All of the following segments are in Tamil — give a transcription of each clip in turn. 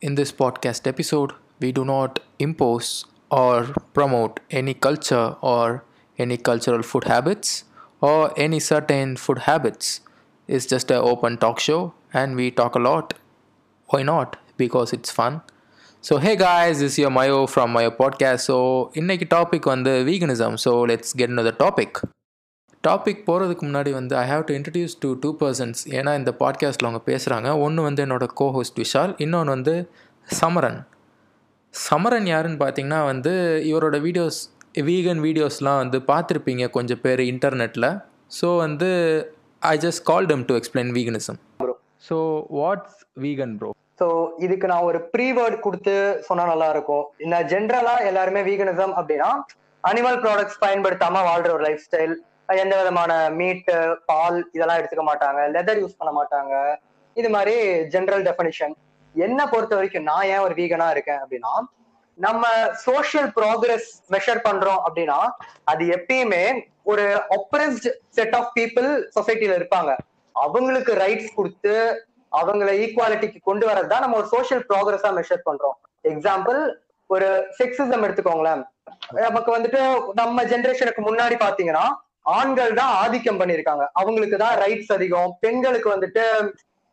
In this podcast episode, we do not impose or promote any culture or any cultural food habits or any certain food habits. It's just an open talk show and we talk a lot. Why not? Because it's fun. So hey guys, this is your Mayo from Mayo Podcast. So இன்னைக்கு டாபிக் வந்து veganism. So let's get into the topic. Topic போகிறதுக்கு முன்னாடி வந்து I have to introduce to two persons ஏன்னா இந்த பாட்காஸ்ட்டில் அவங்க பேசுகிறாங்க ஒன்று வந்து என்னோட கோ ஹோஸ்ட் விஷால் இன்னொன்று வந்து சமரன். சமரன் யாருன்னு பார்த்தீங்கன்னா வந்து இவரோட வீடியோஸ் வீகன் வீடியோஸ்லாம் வந்து பார்த்துருப்பீங்க கொஞ்சம் பேர் இன்டர்நெட்டில் ஸோ வந்து I just call them to explain veganism so what's vegan bro so இதுக்கு நான் ஒரு ப்ரீ வேர்ட் கொடுத்து சொன்னா நல்லா இருக்கும் இந்த ஜென்ரலா எல்லாருமே வீகனிசம் அப்படின்னா அனிமல் ப்ராடக்ட்ஸ் பயன்படுத்தாம வாழ்ற ஒரு லைஃப் ஸ்டைல் எந்த விதமான மீட்டு பால் இதெல்லாம் எடுத்துக்க மாட்டாங்க லெதர் யூஸ் பண்ண மாட்டாங்க. இது மாதிரி ஜென்ரல் டெஃபினிஷன் என்ன பொறுத்த வரைக்கும் நான் ஏன் ஒரு வீகனா இருக்கேன் அப்படின்னா நம்ம சோஷியல் ப்ராக்ரஸ் மெஷர் பண்றோம் அப்படின்னா அது எப்பயுமே ஒரு ஒப்ரஸ்ட் செட் ஆஃப் பீப்புள் சொசைட்டில இருப்பாங்க. அவங்களுக்கு ரைட்ஸ் கொடுத்து அவங்கள ஈக்குவாலிட்டிக்கு கொண்டு வரது தான் நம்ம ஒரு சோஷியல் ப்ராக்ரஸா மெஷர் பண்றோம். எக்ஸாம்பிள் ஒரு செக்ஸிசம் எடுத்துக்கோங்களேன். நமக்கு வந்துட்டு நம்ம ஜென்ரேஷனுக்கு முன்னாடி பாத்தீங்கன்னா ஆண்கள் தான் ஆதிக்கம் பண்ணிருக்காங்க அவங்களுக்கு தான் ரைட்ஸ் அதிகம். பெண்களுக்கு வந்துட்டு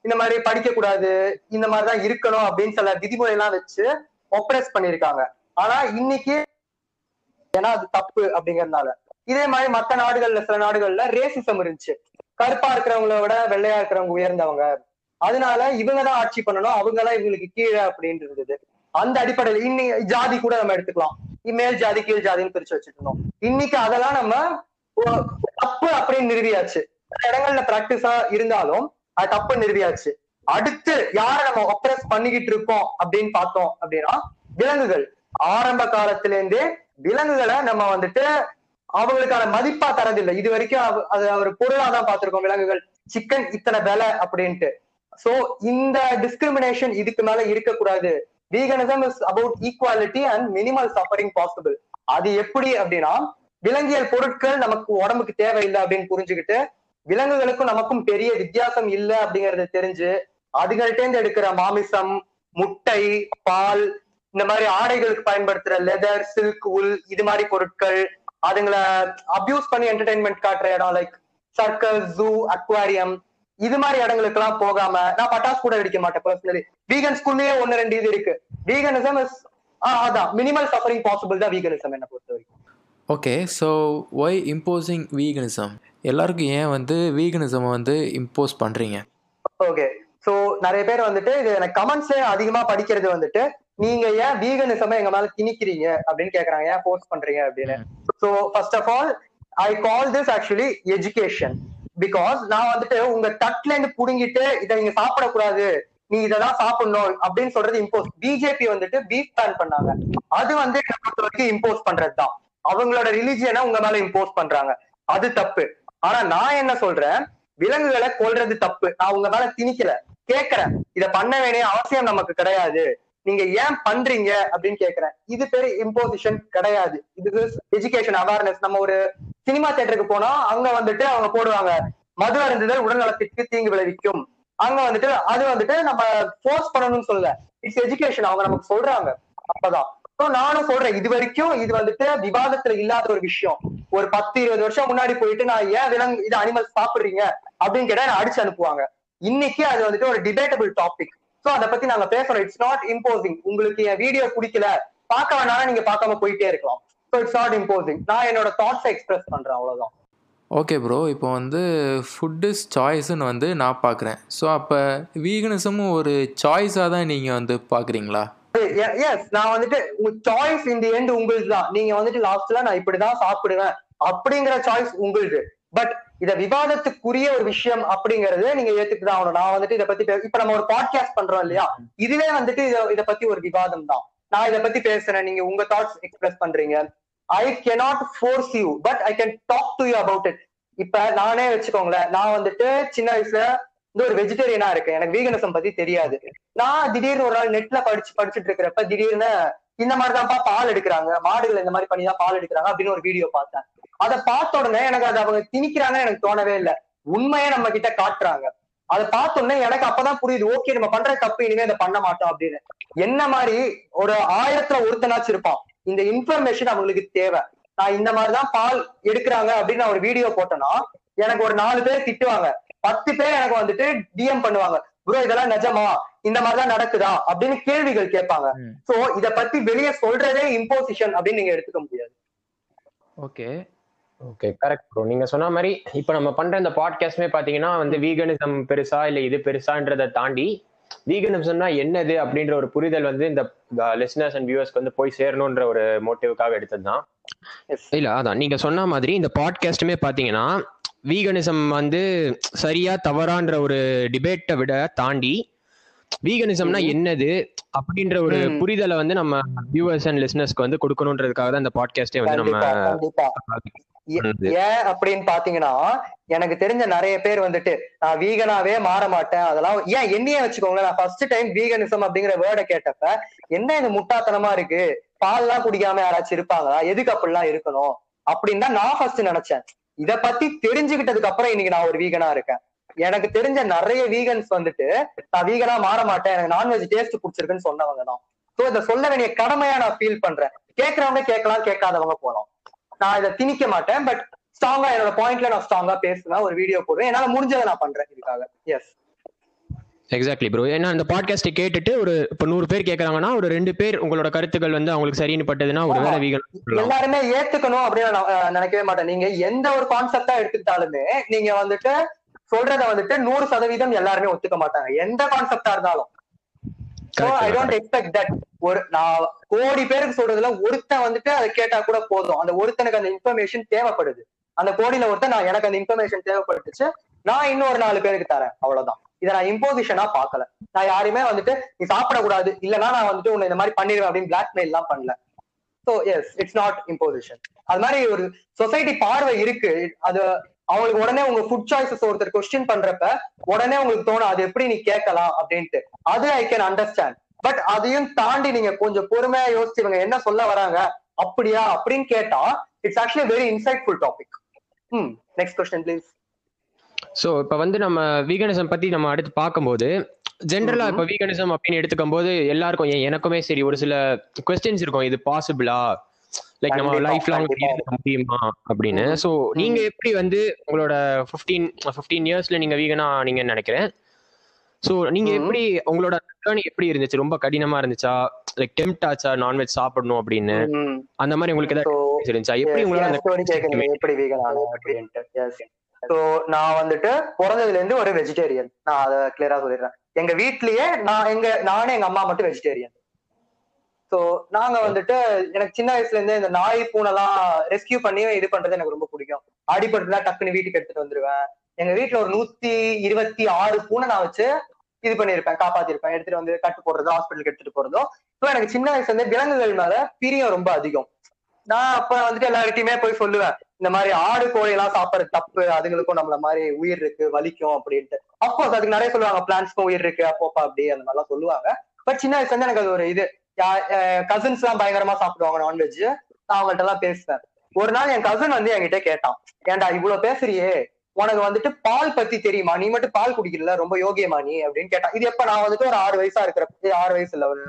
இந்த மாதிரி படிக்க கூடாது இந்த மாதிரிதான் இருக்கணும் அப்படின்னு சில விதிமுறை எல்லாம் வச்சு ஒப்ரஸ் பண்ணிருக்காங்க ஆனா இன்னைக்கு ஏன்னா அது தப்பு அப்படிங்கறதுனால. இதே மாதிரி மத்த நாடுகள்ல சில நாடுகள்ல ரேசிசம் இருந்துச்சு. கருப்பா இருக்கிறவங்கள விட வெள்ளையா இருக்கிறவங்க உயர்ந்தவங்க. அதனால இவங்கதான் ஆட்சி பண்ணணும் அவங்க எல்லாம் இவங்களுக்கு கீழே அப்படின்னு இருந்தது. அந்த அடிப்படையில் இன்னி ஜாதி கூட நம்ம எடுத்துக்கலாம். மேல் ஜாதி கீழ் ஜாதின்னு பிரிச்சு வச்சுட்டு இருந்தோம். இன்னைக்கு அதெல்லாம் நம்ம தப்பு அப்படின்னு நிறுவியாச்சு. இடங்கள்ல பிராக்டிஸா இருந்தாலும் அது தப்பு நிறுவியாச்சு. அடுத்து யார நம்ம ஒப்ரஸ் பண்ணிக்கிட்டு இருக்கோம் அப்படின்னு பார்த்தோம் அப்படின்னா விலங்குகள். ஆரம்ப காலத்துல இருந்தே விலங்குகளை நம்ம வந்துட்டு அவங்களுக்கான மதிப்பா தரதில்லை. இது வரைக்கும் அது ஒரு பொருளா தான் பார்த்திருக்கோம் விலங்குகள். சிக்கன் இத்தனை விலை அப்படின்ட்டு. சோ இந்த டிஸ்கிரிமினேஷன் இதுக்கு மேல இருக்கக்கூடாது. Veganism is about equality and minimal suffering possible அது எப்படி அப்படின்னா விலங்கியல் பொருட்கள் நமக்கு உடம்புக்கு தேவையில்லை அப்படின்னு புரிஞ்சுக்கிட்டு விலங்குகளுக்கும் நமக்கும் பெரிய வித்தியாசம் இல்லை அப்படிங்கறது தெரிஞ்சு அதுகள்டேந்து எடுக்கிற மாமிசம் முட்டை பால் இந்த மாதிரி ஆடைகளுக்கு பயன்படுத்துற லெதர் சில்க் உல் இது மாதிரி பொருட்கள் அதுங்களை அபியூஸ் பண்ணி என்டர்டைன்மெண்ட் காட்டுற இடம் லைக் சர்க்கஸ் ஜூ அக்வாரியம் இது மாதிரி இடங்களுக்கு எல்லாம் போகாம நான் பட்டாசு கூட வெடிக்க மாட்டேன் பர்சனலி வீகன் ஸ்கூல்லயே ஒன்னு ரெண்டு இது இருக்கு. வீகனிசம் இஸ் அதான் மினிமல் சஃபரிங் பாசிபிள் தான் வீகனிசம் என்ன பொறுத்த வரைக்கும் okay so why imposing veganism எல்லாருக்கும் ஏன் வந்து வீகனிசம் வந்து இம்போஸ் பண்றீங்க? ஓகே ஸோ நிறைய பேர் வந்துட்டு இது எனக்கு கமெண்ட்ஸே அதிகமா படிக்கிறது வந்துட்டு நீங்க ஏன் வீகனிசம் எங்க மேல திணிக்கிறீங்க அப்படின்னு கேக்குறாங்க. ஏன் போஸ்ட் பண்றீங்க அப்படின்னு? So first of all I call this actually education because நான் வந்துட்டு உங்க தட்டுல இருந்து புடுங்கிட்டு இதை நீங்க சாப்பிடக்கூடாது நீ இதெல்லாம் சாப்பிடணும் அப்படின்னு சொல்றது இம்போஸ் பிஜேபி வந்துட்டு பீஃப் பேன் பண்ணாங்க. அது வந்து என்ன பொறுத்த வரைக்கும் இம்போஸ் பண்றதுதான். அவங்களோட ரிலிஜியனை உங்க மேல இம்போஸ் பண்றாங்க. அது தப்பு. ஆனா நான் என்ன சொல்றேன்? விலங்குகளை கொல்றது தப்பு. நான் உங்க மேல திணிக்கல. கேக்குறேன். இத பண்ண வேண்டிய அவசியம் நமக்கு கிடையாது. நீங்க ஏன் பண்றீங்க? அப்படின்னு கேக்குறேன். இது பேரு இம்போசிஷன் கிடையாது. இது எஜுகேஷன் அவேர்னஸ் நம்ம ஒரு சினிமா தியேட்டருக்கு போனா அங்க வந்துட்டு அவங்க போடுவாங்க. மது அருந்துதல் உடல் நலத்திற்கு தீங்கு விளைவிக்கும். அங்க வந்துட்டு அது வந்துட்டு நம்ம ஃபோர்ஸ் பண்ணணும்னு சொல்லல. இட்ஸ் எஜுகேஷன் அவங்க நமக்கு சொல்றாங்க. அப்பதான். நானும் சொல்றேன் இது வரைக்கும் இது வந்துட்டு விவாதத்துல இல்லாத ஒரு விஷயம். ஒரு பத்து இருபது வருஷம் முன்னாடி போயிட்டு நான் ஏன் விலங்கு இது அனிமல்ஸ் சாப்பிடுறீங்க அப்படின்னு கேட்டா அடிச்சு அனுப்புவாங்க. இன்னைக்கு அது வந்துட்டு ஒரு டிபேட்டபிள் டாபிக் சோ அதை பத்தி நாங்க பேசுறோம். இட்ஸ் நாட் இம்போசிங் உங்களுக்கு என் வீடியோ பிடிக்கல பார்க்க வேணாலும் நீங்க பார்க்காம போயிட்டே இருக்கலாம். ஸோ இட்ஸ் நாட் இம்போசிங் நான் என்னோட தாட்ஸை எக்ஸ்பிரஸ் பண்றேன் அவ்வளவுதான். ஓகே ப்ரோ இப்போ வந்து ஃபுட் இஸ் சாய்ஸ்ன்னு வந்து நான் பார்க்குறேன். ஸோ அப்போ வீகனிசமும் ஒரு சாய்ஸாக தான் நீங்கள் வந்து பார்க்குறீங்களா? எஸ் நான் வந்துட்டு சாய்ஸ் இந்த எண்ட் உங்களுக்கு தான். நீங்க வந்துட்டு லாஸ்ட்ல நான் இப்படிதான் சாப்பிடுவேன் அப்படிங்கிற சாய்ஸ் உங்களுக்கு பட் இத விவாதத்துக்குரிய ஒரு விஷயம் அப்படிங்கறது நீங்க ஏத்துக்குதான் ஆகணும். நான் வந்துட்டு இதை பத்தி இப்ப நம்ம ஒரு பாட்காஸ்ட் பண்றோம் இல்லையா? இதுவே வந்துட்டு இத இத பத்தி ஒரு விவாதம் தான். நான் இத பத்தி பேசுறேன். நீங்க உங்க தாட்ஸ் எக்ஸ்பிரஸ் பண்றீங்க. I cannot force you but I can talk to you about it இப்ப நானே வச்சுக்கோங்களேன். நான் வந்துட்டு சின்ன வயசுல வந்து ஒரு வெஜிடேரியனா இருக்கேன் எனக்கு வீகனிசம் பத்தி தெரியாது. நான் திடீர்னு ஒரு நாள் நெட்ல படிச்சு படிச்சுட்டு இருக்கிறப்ப திடீர்னு இந்த மாதிரிதான்ப்பா பால் எடுக்கிறாங்க. மாடுகள் இந்த மாதிரி பண்ணிதான் பால் எடுக்கிறாங்க அப்படின்னு ஒரு வீடியோ பார்த்தேன். அதை பார்த்த உடனே எனக்கு அதை அவங்க திணிக்கிறாங்கன்னு எனக்கு தோணவே இல்லை. உண்மையை நம்ம கிட்ட காட்டுறாங்க. அதை பார்த்த உடனே எனக்கு அப்பதான் புரியுது. ஓகே நம்ம பண்ற தப்பு இனிமே அதை பண்ண மாட்டோம் அப்படின்னு. என்ன மாதிரி ஒரு ஆயிரத்துல ஒருத்தனாச்சும் இருப்பான். இந்த இன்ஃபர்மேஷன் அவங்களுக்கு தேவை. நான் இந்த மாதிரிதான் பால் எடுக்கிறாங்க அப்படின்னு நான் ஒரு வீடியோ போட்டேன்னா எனக்கு ஒரு நாலு பேர் திட்டுவாங்க. பத்து பேர் எனக்கு வந்துட்டு டிஎம் பண்ணுவாங்க. ப்ரோ இதெல்லாம் நிஜமா? இந்த மாதிரிதான் நடக்குதா? அப்படின்னு கேள்விகள் கேட்பாங்க. சோ இத பத்தி வெளியே சொல்றதே இம்போசிஷன் அப்படின்னு நீங்க எடுத்துக்க முடியாது. ஓகே. ஓகே கரெக்ட் ப்ரோ நீங்க சொன்ன மாதிரி இப்போ நம்ம பண்ற இந்த பாட்காஸ்ட்மே பாத்தீங்கன்னா வந்து வீகனிசம் பெருசா இல்ல இது பெருசான்றதை தாண்டி வீகனிசம்னா என்னது அப்படின்ற ஒரு புரிதல் வந்து இந்த லிசனர்ஸ் அண்ட் வியூவர்ஸ்க்கு வந்து போய் சேரணுன்ற ஒரு மோட்டிவுக்காக எடுத்ததுதான் Yes. இல்ல அதான் நீங்க சொன்ன மாதிரி இந்த பாட்காஸ்ட்டுமே பாத்தீங்கன்னா வீகனிசம் வந்து சரியா தவறான்ற ஒரு டிபேட்டை விட தாண்டி வீகனிசம்னா. என்னது அப்படின்ற ஒரு. புரிதலை வந்து நம்ம வியூவர்ஸ் அண்ட் லிசனர்ஸ்க்கு வந்து கொடுக்கணுன்றதுக்காக தான் இந்த பாட்காஸ்டே வந்து நம்ம ஏன் அப்படின்னு பாத்தீங்கன்னா எனக்கு தெரிஞ்ச நிறைய பேர் வந்துட்டு நான் வீகனாவே மாற மாட்டேன் அதெல்லாம் ஏன் என்னையே வச்சுக்கோங்களேன். நான் ஃபர்ஸ்ட் டைம் வீகனிசம் அப்படிங்கிற வேர்டை கேட்டப்ப என்ன இது முட்டாத்தனமா இருக்கு? பால்லாம் குடிக்காம யாராச்சும் இருப்பாங்களா? எதுக்கு அப்படிலாம் இருக்கணும்? அப்படின்னு தான் நான் ஃபர்ஸ்ட் நினைச்சேன். இத பத்தி தெரிஞ்சுக்கிட்டதுக்கு அப்புறம் இன்னைக்கு நான் ஒரு வீகனா இருக்கேன். எனக்கு தெரிஞ்ச நிறைய வீகன்ஸ் வந்துட்டு நான் வீகனா மாற மாட்டேன். எனக்கு நான்வெஜ் டேஸ்ட் பிடிச்சிருக்குன்னு சொன்னவங்க தான். சோ இதை சொல்ல வேண்டிய கடமையா நான் ஃபீல் பண்றேன். கேட்கறவங்க கேட்கலாம் கேட்காதவங்க போலாம். நான் இதை திணிக்க மாட்டேன் பட் ஸ்ட்ராங்கா என்னோட பாயிண்ட்ல நான் ஸ்ட்ராங்கா பேசுவேன் ஒரு வீடியோ போடுவேன். என்னால முடிஞ்சதை நான் பண்றேன் இதுக்காக. எஸ் எக்ஸாக்ட்லி ப்ரோ ஏன்னா இந்த பாட்காஸ்ட்டை கேட்டுட்டு ஒரு இப்போ நூறு பேர் கேட்கறாங்கன்னா ஒரு ரெண்டு பேர் உங்களோட கருத்துக்கள் வந்து அவங்களுக்கு சரின்னு பட்டதுன்னா ஒரு வேலை வீகன் எல்லாருமே ஏத்துக்கணும் அப்படின்னு நான் நினைக்கவே மாட்டேன். நீங்க எந்த ஒரு கான்செப்டா எடுத்துக்கிட்டாலுமே நீங்க வந்துட்டு சொல்றத வந்துட்டு நூறு சதவீதம் எல்லாருமே ஒத்துக்க மாட்டாங்க. எந்த கான்செப்டா இருந்தாலும். So I don't expect that ஒரு நான் கோடி பேருக்கு சொல்றதுல ஒருத்தன் வந்துட்டு அதை கேட்டா கூட போதும். அந்த ஒருத்தனுக்கு அந்த இன்ஃபர்மேஷன் தேவைப்படுது. அந்த கோடியில ஒருத்தன் நான் எனக்கு அந்த இன்ஃபர்மேஷன் தேவைப்பட்டுச்சு. நான் இன்னொரு நாலு பேருக்கு தரேன். அவ்வளவுதான். இதை நான் இம்போசிஷனா பாக்கல நான் யாரையுமே வந்துட்டு நீ சாப்பிடக்கூடாது. இல்லைன்னா நான் வந்துட்டு உன்னை இந்த மாதிரி பண்ணிடுவேன் அப்படின்னு பிளாக்மெயில் எல்லாம் பண்ணல. So yes it's not imposition அது மாதிரி ஒரு சொசைட்டி பார்வை இருக்கு. அது அவங்களுக்கு உடனே உங்க ஃபுட் சாய்ஸஸ் ஒருத்தர் கொஸ்டின் பண்றப்ப உடனே உங்களுக்கு தோணும் அது எப்படி நீ கேட்கலாம்? அப்படின்ட்டு. அது ஐ கேன் அண்டர்ஸ்டாண்ட் பட் அதையும் தாண்டி நீங்க கொஞ்சம் பொறுமையா யோசிச்சு இவங்க என்ன சொல்ல வராங்க? அப்படியா? அப்படின்னு கேட்டா it's actually very insightful topic hmm next question please so இப்போ வந்து நம்ம வீகனிசம் பத்தி நம்ம அடுத்து பார்க்கும்போது ஜென்ரலா ம்ஹும். இப்போ வீகனிசம் அப்படின்னு எடுத்துக்கும் போது எல்லாருக்கும் ஏன் எனக்குமே சரி ஒரு சில கொஸ்டின்ஸ் இருக்கும். இது பாசிபிளா லைக் நம்ம லைஃப் லாங். இருக்க முடியுமா? அப்படின்னு. ஸோ நீங்க எப்படி வந்து உங்களோட ஃபிஃப்டீன் ஃபிஃப்டீன் இயர்ஸ்ல நீங்க வீகனா நீங்கன்னு நினைக்கிறேன். ஸோ நீங்க. எப்படி உங்களோட ஜேர்னி எப்படி இருந்துச்சு? ரொம்ப கடினமா இருந்துச்சா? லைக் டெம்ட் ஆச்சா? நான்வெஜ் சாப்பிடணும் அப்படின்னு. அந்த மாதிரி உங்களுக்கு ஏதாவது இருந்துச்சா? எப்படி அந்த எப்படி vegan ஆனேன் அப்படின்ட்டு. So, நான் வந்துட்டு பிறந்ததுல இருந்து ஒரு வெஜிடேரியன் நான் அதை கிளியரா சொல்லிடுறேன். எங்க வீட்லயே நான் எங்க நானே எங்க அம்மா மட்டும் வெஜிடேரியன் சோ நாங்க வந்துட்டு எனக்கு சின்ன வயசுல இருந்தே இந்த நாய் பூனைலாம் ரெஸ்கியூ பண்ணி இது பண்றது எனக்கு ரொம்ப பிடிக்கும். அடிபட்டுனா டக்குன்னு வீட்டுக்கு எடுத்துட்டு வந்துருவேன். எங்க வீட்டுல ஒரு நூத்தி இருபத்தி ஆறு பூனை நான் வச்சு இது பண்ணிருப்பேன் காப்பாத்திருப்பேன் எடுத்துட்டு வந்து கட்டு போடுறதோ ஹாஸ்பிட்டலுக்கு எடுத்துட்டு போறதோ. இப்போ எனக்கு சின்ன வயசுல இருந்தே விலங்குகள் மேல பிரியம் ரொம்ப அதிகம். நான் அப்ப வந்துட்டு எல்லார்கிட்டயுமே போய் சொல்லுவேன் இந்த மாதிரி ஆடு கோழி எல்லாம் சாப்பிடுறது தப்பு அதுங்களுக்கும் நம்மள மாதிரி உயிர் இருக்கு வலிக்கும் அப்படின்ட்டு. அப்கோர்ஸ் அதுக்கு நிறைய சொல்லுவாங்க பிளான்ஸ்க்கும் உயிர் இருக்கு அப்போப்பா அப்படி அந்த மாதிரிலாம் சொல்லுவாங்க. பட் சின்ன வயசுல இருந்து எனக்கு அது ஒரு இது. கசின்ஸ் எல்லாம் பயங்கரமா சாப்பிடுவாங்க நான்வெஜ் நான் அவங்கள்ட்ட எல்லாம் பேசுவேன். ஒரு நாள் என் கசின் வந்து என்கிட்ட கேட்டான் ஏன்டா இவ்வளவு பேசுறியே? உனக்கு வந்துட்டு பால் பத்தி தெரியுமா? நீ மட்டும் பால் குடிக்கல ரொம்ப யோகியமா நீ? அப்படின்னு கேட்டா இது எப்ப? நான் வந்துட்டு ஒரு ஆறு வயசா இருக்கிறப்ப ஆறு வயசு இல்ல ஒரு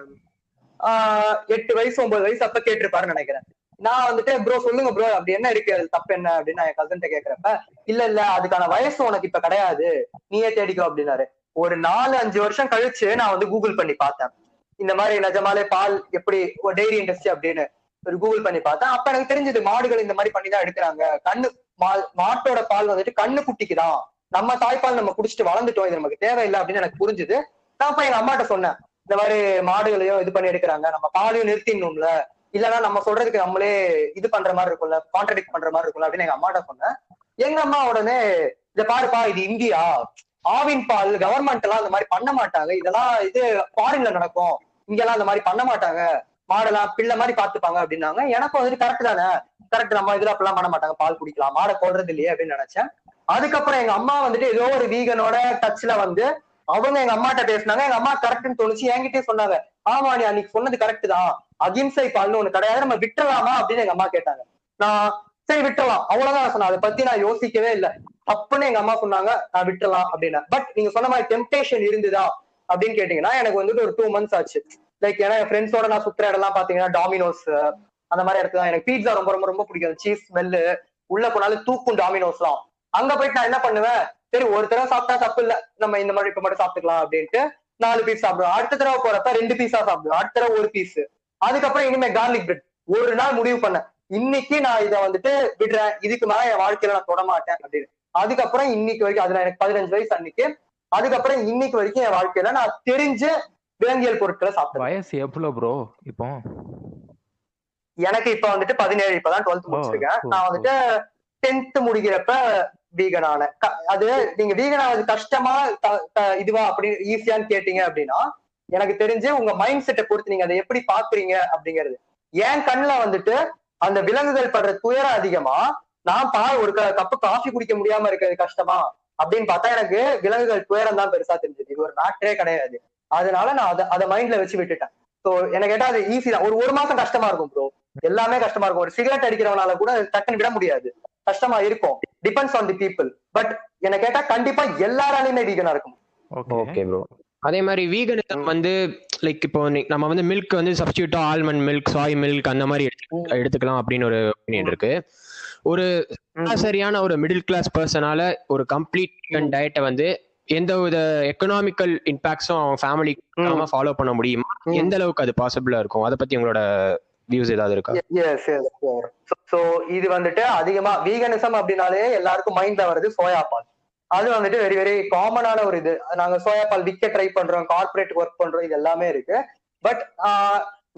ஆஹ் எட்டு வயசு ஒன்பது வயசு அப்ப கேட்டிருப்பாருன்னு நினைக்கிறேன். நான் வந்துட்டு ப்ரோ சொல்லுங்க ப்ரோ அப்படி என்ன இருக்கு? அது தப்பு என்ன? அப்படின்னு நான் என் கசன்ட்ட கேக்குறப்ப இல்ல இல்ல அதுக்கான வயசு உனக்கு இப்ப கிடையாது. நீயே தேடிக்கோ அப்படின்னாரு. ஒரு நாலு அஞ்சு வருஷம் கழிச்சு நான் வந்து கூகுள் பண்ணி பார்த்தேன். இந்த மாதிரி நிஜமாலே பால் எப்படி டெய்ரி இண்டஸ்ட்ரி அப்படின்னு ஒரு கூகுள் பண்ணி பார்த்தேன். அப்ப எனக்கு தெரிஞ்சது மாடுகள் இந்த மாதிரி பண்ணி தான் எடுக்கிறாங்க. கண்ணு மாட்டோட பால் வந்துட்டு கண்ணு குட்டிக்குதான். நம்ம தாய்ப்பால் நம்ம குடிச்சிட்டு வளர்ந்துட்டோம் இது நமக்கு தேவையில்லை அப்படின்னு எனக்கு புரிஞ்சுது. நான் போய் எங்க அம்மாட்ட சொன்னேன். இந்த மாதிரி மாடுகளையும் இது பண்ணி எடுக்கிறாங்க. நம்ம பாலையும் நிறுத்திடணும்ல. இல்லைன்னா நம்ம சொல்றதுக்கு நம்மளே இது பண்ற மாதிரி இருக்கும்ல கான்ட்ரடிக்ட் பண்ற மாதிரி இருக்கும்ல அப்படின்னு எங்க அம்மாட்ட சொன்னேன். எங்க அம்மா உடனே இத பாருப்பா இது இந்தியா. ஆவின் பால் கவர்மெண்ட் எல்லாம் அந்த மாதிரி பண்ண மாட்டாங்க. இதெல்லாம் இது ஃபாரின்ல நடக்கும். இங்கெல்லாம் இந்த மாதிரி பண்ண மாட்டாங்க. மாடெல்லாம் பிள்ளை மாதிரி பாத்துப்பாங்க அப்படின்னாங்க. எனக்கு வந்துட்டு கரெக்ட் தானே? கரெக்ட் நம்ம இதுல அப்பெல்லாம் பண்ண மாட்டாங்க. பால் குடிக்கலாம். மாடை கொள்றது இல்லையே அப்படின்னு நினைச்சேன். அதுக்கப்புறம் எங்க அம்மா வந்துட்டு ஏதோ ஒரு வீகனோட டச்ல வந்து அவங்க எங்க அம்மாட்ட பேசினாங்க. எங்க அம்மா கரெக்ட்னு தோணுச்சு. என்கிட்டயே சொன்னாங்க. ஆமா நீ அன்னைக்கு சொன்னது கரெக்ட் தான். அகிம்சை பால்னு ஒண்ணு கிடையாது. நம்ம விட்டுறலாமா அப்படின்னு எங்க அம்மா கேட்டாங்க. நான் சரி விட்டுறலாம். அவ்வளவுதான் நான் சொன்னேன். அதை பத்தி நான் யோசிக்கவே இல்லை. தப்புன்னு எங்க அம்மா சொன்னாங்க. நான் விட்டுறலாம் அப்படின்னு பட் நீங்க சொன்ன மாதிரி டெம்டேஷன் இருந்துதா அப்படின்னு கேட்டீங்கன்னா எனக்கு வந்துட்டு ஒரு டூ மந்த்ஸ் ஆச்சு. லைக் ஏன்னா என் ஃப்ரெண்ட்ஸோட நான் சுத்துற இடம்லாம் பாத்தீங்கன்னா டாமினோஸ் அந்த மாதிரி இடத்துல எனக்கு பீட்சா ரொம்ப ரொம்ப ரொம்ப பிடிக்கும். சீஸ் ஸ்மெல்லு உள்ள போனாலும் தூக்கும் டாமினோஸ்லாம் அங்க போயிட்டு நான் என்ன பண்ணுவேன்? சரி ஒரு தடவை சாப்பிட்டா தப்பு இல்ல. நம்ம இந்த மாதிரி இப்ப மட்டும் சாப்பிட்டுக்கலாம் அப்படின்ட்டு நாலு பீஸ் சாப்பிடுவோம் அடுத்த தடவை போறப்ப ரெண்டு பீஸா சாப்பிடுவோம் அடுத்த தடவை ஒரு பீஸ் அதுக்கப்புறம் இனிமே கார்லிக் பிரெட் ஒரு நாள் முடிவு பண்ணேன். இன்னைக்கு நான் இதை வந்துட்டு விடுறேன். இதுக்கு மேல என் வாழ்க்கையில நான் தொட மாட்டேன் அப்படின்னு. அதுக்கப்புறம் இன்னைக்கு வரைக்கும் அதுல எனக்கு பதினஞ்சு வயசு அன்னைக்கு. அதுக்கப்புறம் இன்னைக்கு வரைக்கும் என் வாழ்க்கையில நான் தெரிஞ்சு விலங்கியல் பொருட்களை சாப்பிட்டேன் வயசு எவ்வளோ ப்ரோ இப்போ? எனக்கு இப்ப வந்துட்டு பதினேழு இப்பதான் டுவெல்த் முடிச்சிருக்கேன். நான். வந்துட்டு டென்த் முடிக்கிறப்ப வீகன் ஆனேன். அது நீங்க வீகன் ஆனது கஷ்டமா இதுவா அப்படி ஈஸியான்னு கேட்டீங்க அப்படின்னா எனக்கு தெரிஞ்சு உங்க மைண்ட் செட்டை பொறுத்து நீங்க அதை எப்படி பாக்குறீங்க அப்படிங்கிறது. என் கண்ணுல வந்துட்டு அந்த விலங்குகள் படுற துயரம் அதிகமா நான் பா ஒரு கப்பு காஃபி குடிக்க முடியாம இருக்கிறது கஷ்டமா அப்படின்னு பார்த்தா எனக்கு விலங்குகள் துயரம் தான் பெருசா தெரிஞ்சது. இது ஒரு மேட்டரே கிடையாது. அதனால நான் அதை அதை மைண்ட்ல வச்சு விட்டுட்டேன். சோ என்ன கேட்டா அது ஈஸி தான். ஒரு ஒரு மாசம் கஷ்டமா இருக்கும் ப்ரோ எல்லாமே கஷ்டமா இருக்கும். ஒரு சிகரெட் அடிக்கிறவனால கூட டக்குன்னு விட முடியாது. கஷ்டமா இருக்கும். Depends on the people but என்ன கேட்டா கண்டிப்பா எல்லாராலையுமே வீகனா இருக்கும் ஓகே ப்ரோ அதே மாதிரி வீகனிசம் வந்து லைக் இப்போ நம்ம வந்து மில்க் வந்து சப்ஸ்டியூட்டா ஆல்மண்ட் மில்க் சாய் மில்க் அந்த மாதிரி எடுத்து- எடுத்துக்கலாம் அப்படின்னு ஒரு ஒப்பீனியன் இருக்கு. ஒரு சரியான ஒரு மிடில் கிளாஸ் பர்சனால ஒரு கம்ப்ளீட் டயட்டை வந்து எந்த வித எக்கனாமிக்கல் இம்பாக்ட்ஸும் அவன் ஃபேமிலி ஃபாலோ பண்ண முடியுமா. எந்த அளவுக்கு அது பாசிபிளா இருக்கும்? அதை பத்தி உங்களோட வியூஸ் ஏதாவது இருக்கா? சோ இது வந்துட்டு அதிகமா வீகனிசம் அப்படின்னாலே எல்லாருக்கும் மைண்ட்ல வருது சோயா பால். அது வந்துட்டு வெரி வெரி காமனான ஒரு இது. நாங்க சோயா பால் விற்க ட்ரை பண்றோம் கார்பரேட் ஒர்க் பண்றோம் இது எல்லாமே இருக்கு. பட்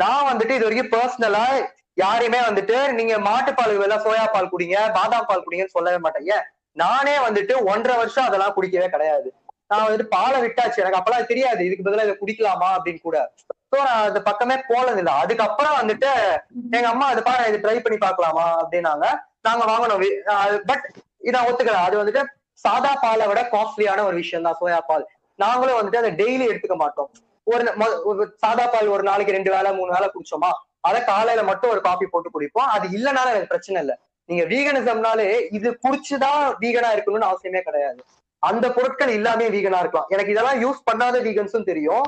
நான் வந்துட்டு இது வரைக்கும் பர்சனலா யாரையுமே வந்துட்டு நீங்க மாட்டுப்பால் எல்லாம் சோயா பால் குடிங்க பாதாம் பால் குடிங்கன்னு சொல்லவே மாட்டேன். ஏன்? நானே வந்துட்டு ஒன்றரை வருஷம் அதெல்லாம் குடிக்கவே கிடையாது. நான் வந்துட்டு பாலை விட்டாச்சு. எனக்கு அப்பெல்லாம் தெரியாது. இதுக்கு பதிலா இதை குடிக்கலாமா அப்படின்னு கூட. சோ நான் அந்த பக்கமே போனதில்லை. அதுக்கப்புறம் வந்துட்டு எங்க அம்மா அது பாரு இது ட்ரை பண்ணி பார்க்கலாமா? அப்படின்னாங்க. நாங்க வாங்கணும் பட் இதை ஒத்துக்கல. அது வந்துட்டு சாதா பாலை விட காஸ்ட்லியான ஒரு விஷயம் தான் சோயா பால். நாங்களும் வந்துட்டு அதை டெய்லி எடுத்துக்க மாட்டோம். ஒரு சாதா பால் ஒரு நாளைக்கு ரெண்டு வேளை மூணு வேளை குடிச்சோமா? அதை காலையில மட்டும் ஒரு காபி போட்டு குடிப்போம். அது இல்லைனாலும் எனக்கு பிரச்சனை இல்லை. நீங்க வீகனிசம்னாலே இது குடிச்சுதான் வீகனா இருக்கணும்னு அவசியமே கிடையாது. அந்த பொருட்கள் இல்லாமே வீகனா இருக்கலாம். எனக்கு இதெல்லாம் யூஸ் பண்ணாத வீகன்ஸும் தெரியும்.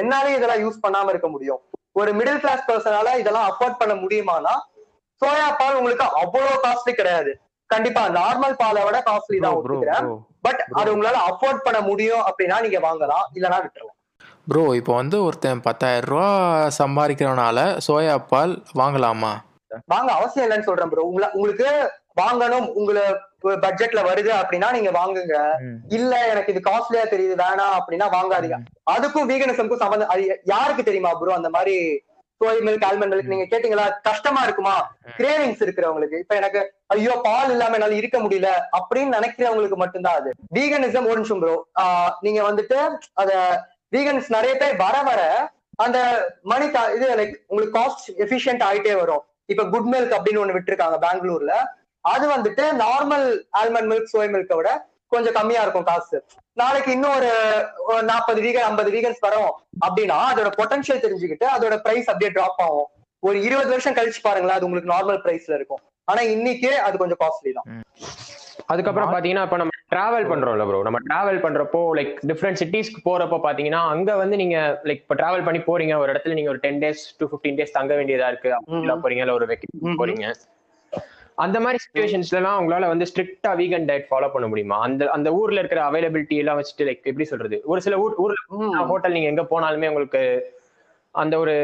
என்னாலே இதெல்லாம் யூஸ் பண்ணாம இருக்க முடியும். ஒரு மிடில் கிளாஸ் பர்சனால இதெல்லாம் அஃபோர்ட் பண்ண முடியுமானா சோயா பால் உங்களுக்கு அவ்வளவு காஸ்ட்லி கிடையாது. கண்டிப்பா நார்மல் பாலை விட காஸ்ட்லி தான் ஒத்துக்கிறேன். பட் அது உங்களால அஃபோர்ட் பண்ண முடியும் அப்படின்னா நீங்க வாங்கலாம் இல்லனா விட்டுறலாம். ப்ரோ இப்போ வந்து ஒருத்தன் பத்தாயிரம் ரூபா சம்பாதிக்கிறவனால சோயா பால் வாங்கலாமா? வாங்க அவசியம் இல்லைன்னு சொல்றேன் ப்ரோ உங்களை உங்களுக்கு வாங்கணும் உங்களை பட்ஜெட்ல வருது அப்படின்னா நீங்க வாங்குங்க. இல்ல எனக்கு இது காஸ்ட்லியா தெரியுது வேணாம் அப்படின்னா வாங்காதீங்க. அதுக்கும் வீகனிசம்க்கும் சம்பந்தம் அது யாருக்கு தெரியுமா ப்ரோ அந்த மாதிரி சோய் மில்க் ஆல்மண்ட் மில்க் நீங்க கேட்டீங்களா? கஷ்டமா இருக்குமா? கிரேவிங்ஸ் இருக்கிறவங்களுக்கு. இப்ப எனக்கு ஐயோ பால் இல்லாம என்னால இருக்க முடியல அப்படின்னு நினைக்கிறவங்களுக்கு மட்டும்தான் அது. வீகனிசம் ஒரு நிமிஷம் ப்ரோ நீங்க வந்துட்டு அத வீகன்ஸ் நிறைய பேர் வர வர அந்த மணி இது லைக் உங்களுக்கு காஸ்ட் எஃபிஷியன்ட் ஆயிட்டே வரும். இப்ப குட் மில்க் அப்படின்னு ஒண்ணு விட்டுருக்காங்க பெங்களூர்ல. அது வந்துட்டு நார்மல் ஆல்மண்ட் மில்க் சோய் மில்கை விட கொஞ்சம் கம்மியா இருக்கும் காசு. நாளைக்கு இன்னும் ஒரு நாற்பது வீகன் ஐம்பது வீகன்ஸ் வரும் அப்படின்னா அதோட பொட்டன்ஷியல் தெரிஞ்சுக்கிட்டு அதோட பிரைஸ் அப்படியே டிராப் ஆகும். ஒரு இருபது வருஷம் கழிச்சு பாருங்களேன் அது உங்களுக்கு நார்மல் பிரைஸ்ல இருக்கும். ஆனா இன்னைக்கு அது கொஞ்சம் காஸ்ட்லி தான். அதுக்கப்புறம் பாத்தீங்கன்னா இப்ப நம்ம டிராவல் பண்றோம்ல ப்ரோ நம்ம டிராவல் பண்றப்போ லைக் டிஃப்ரெண்ட் சிட்டிஸ்க்கு போறப்போ பாத்தீங்கன்னா அங்க வந்து நீங்க லைக் இப்ப டிராவல் பண்ணி போறீங்க. ஒரு இடத்துல நீங்க ஒரு ten days to fifteen days தங்க வேண்டியதா இருக்கு. அப்படிலாம் போறீங்க. இல்ல ஒரு வெக்கேஷன். போறீங்க. அந்த மாதிரி சுச்சுவேஷன்ஸ்ல எல்லாம் உங்களால வந்து ஸ்ட்ரிக்டா வீகன் டயட் ஃபாலோ பண்ண முடியுமா? அந்த அந்த ஊர்ல இருக்கிற அவைலபிலிட்டி எல்லாம் வச்சுட்டு லைக் எப்படி சொல்றது? ஒரு சில ஊர் ஊர்ல. ஹோட்டல் நீங்க எங்க போனாலுமே உங்களுக்கு அந்த ஒரு.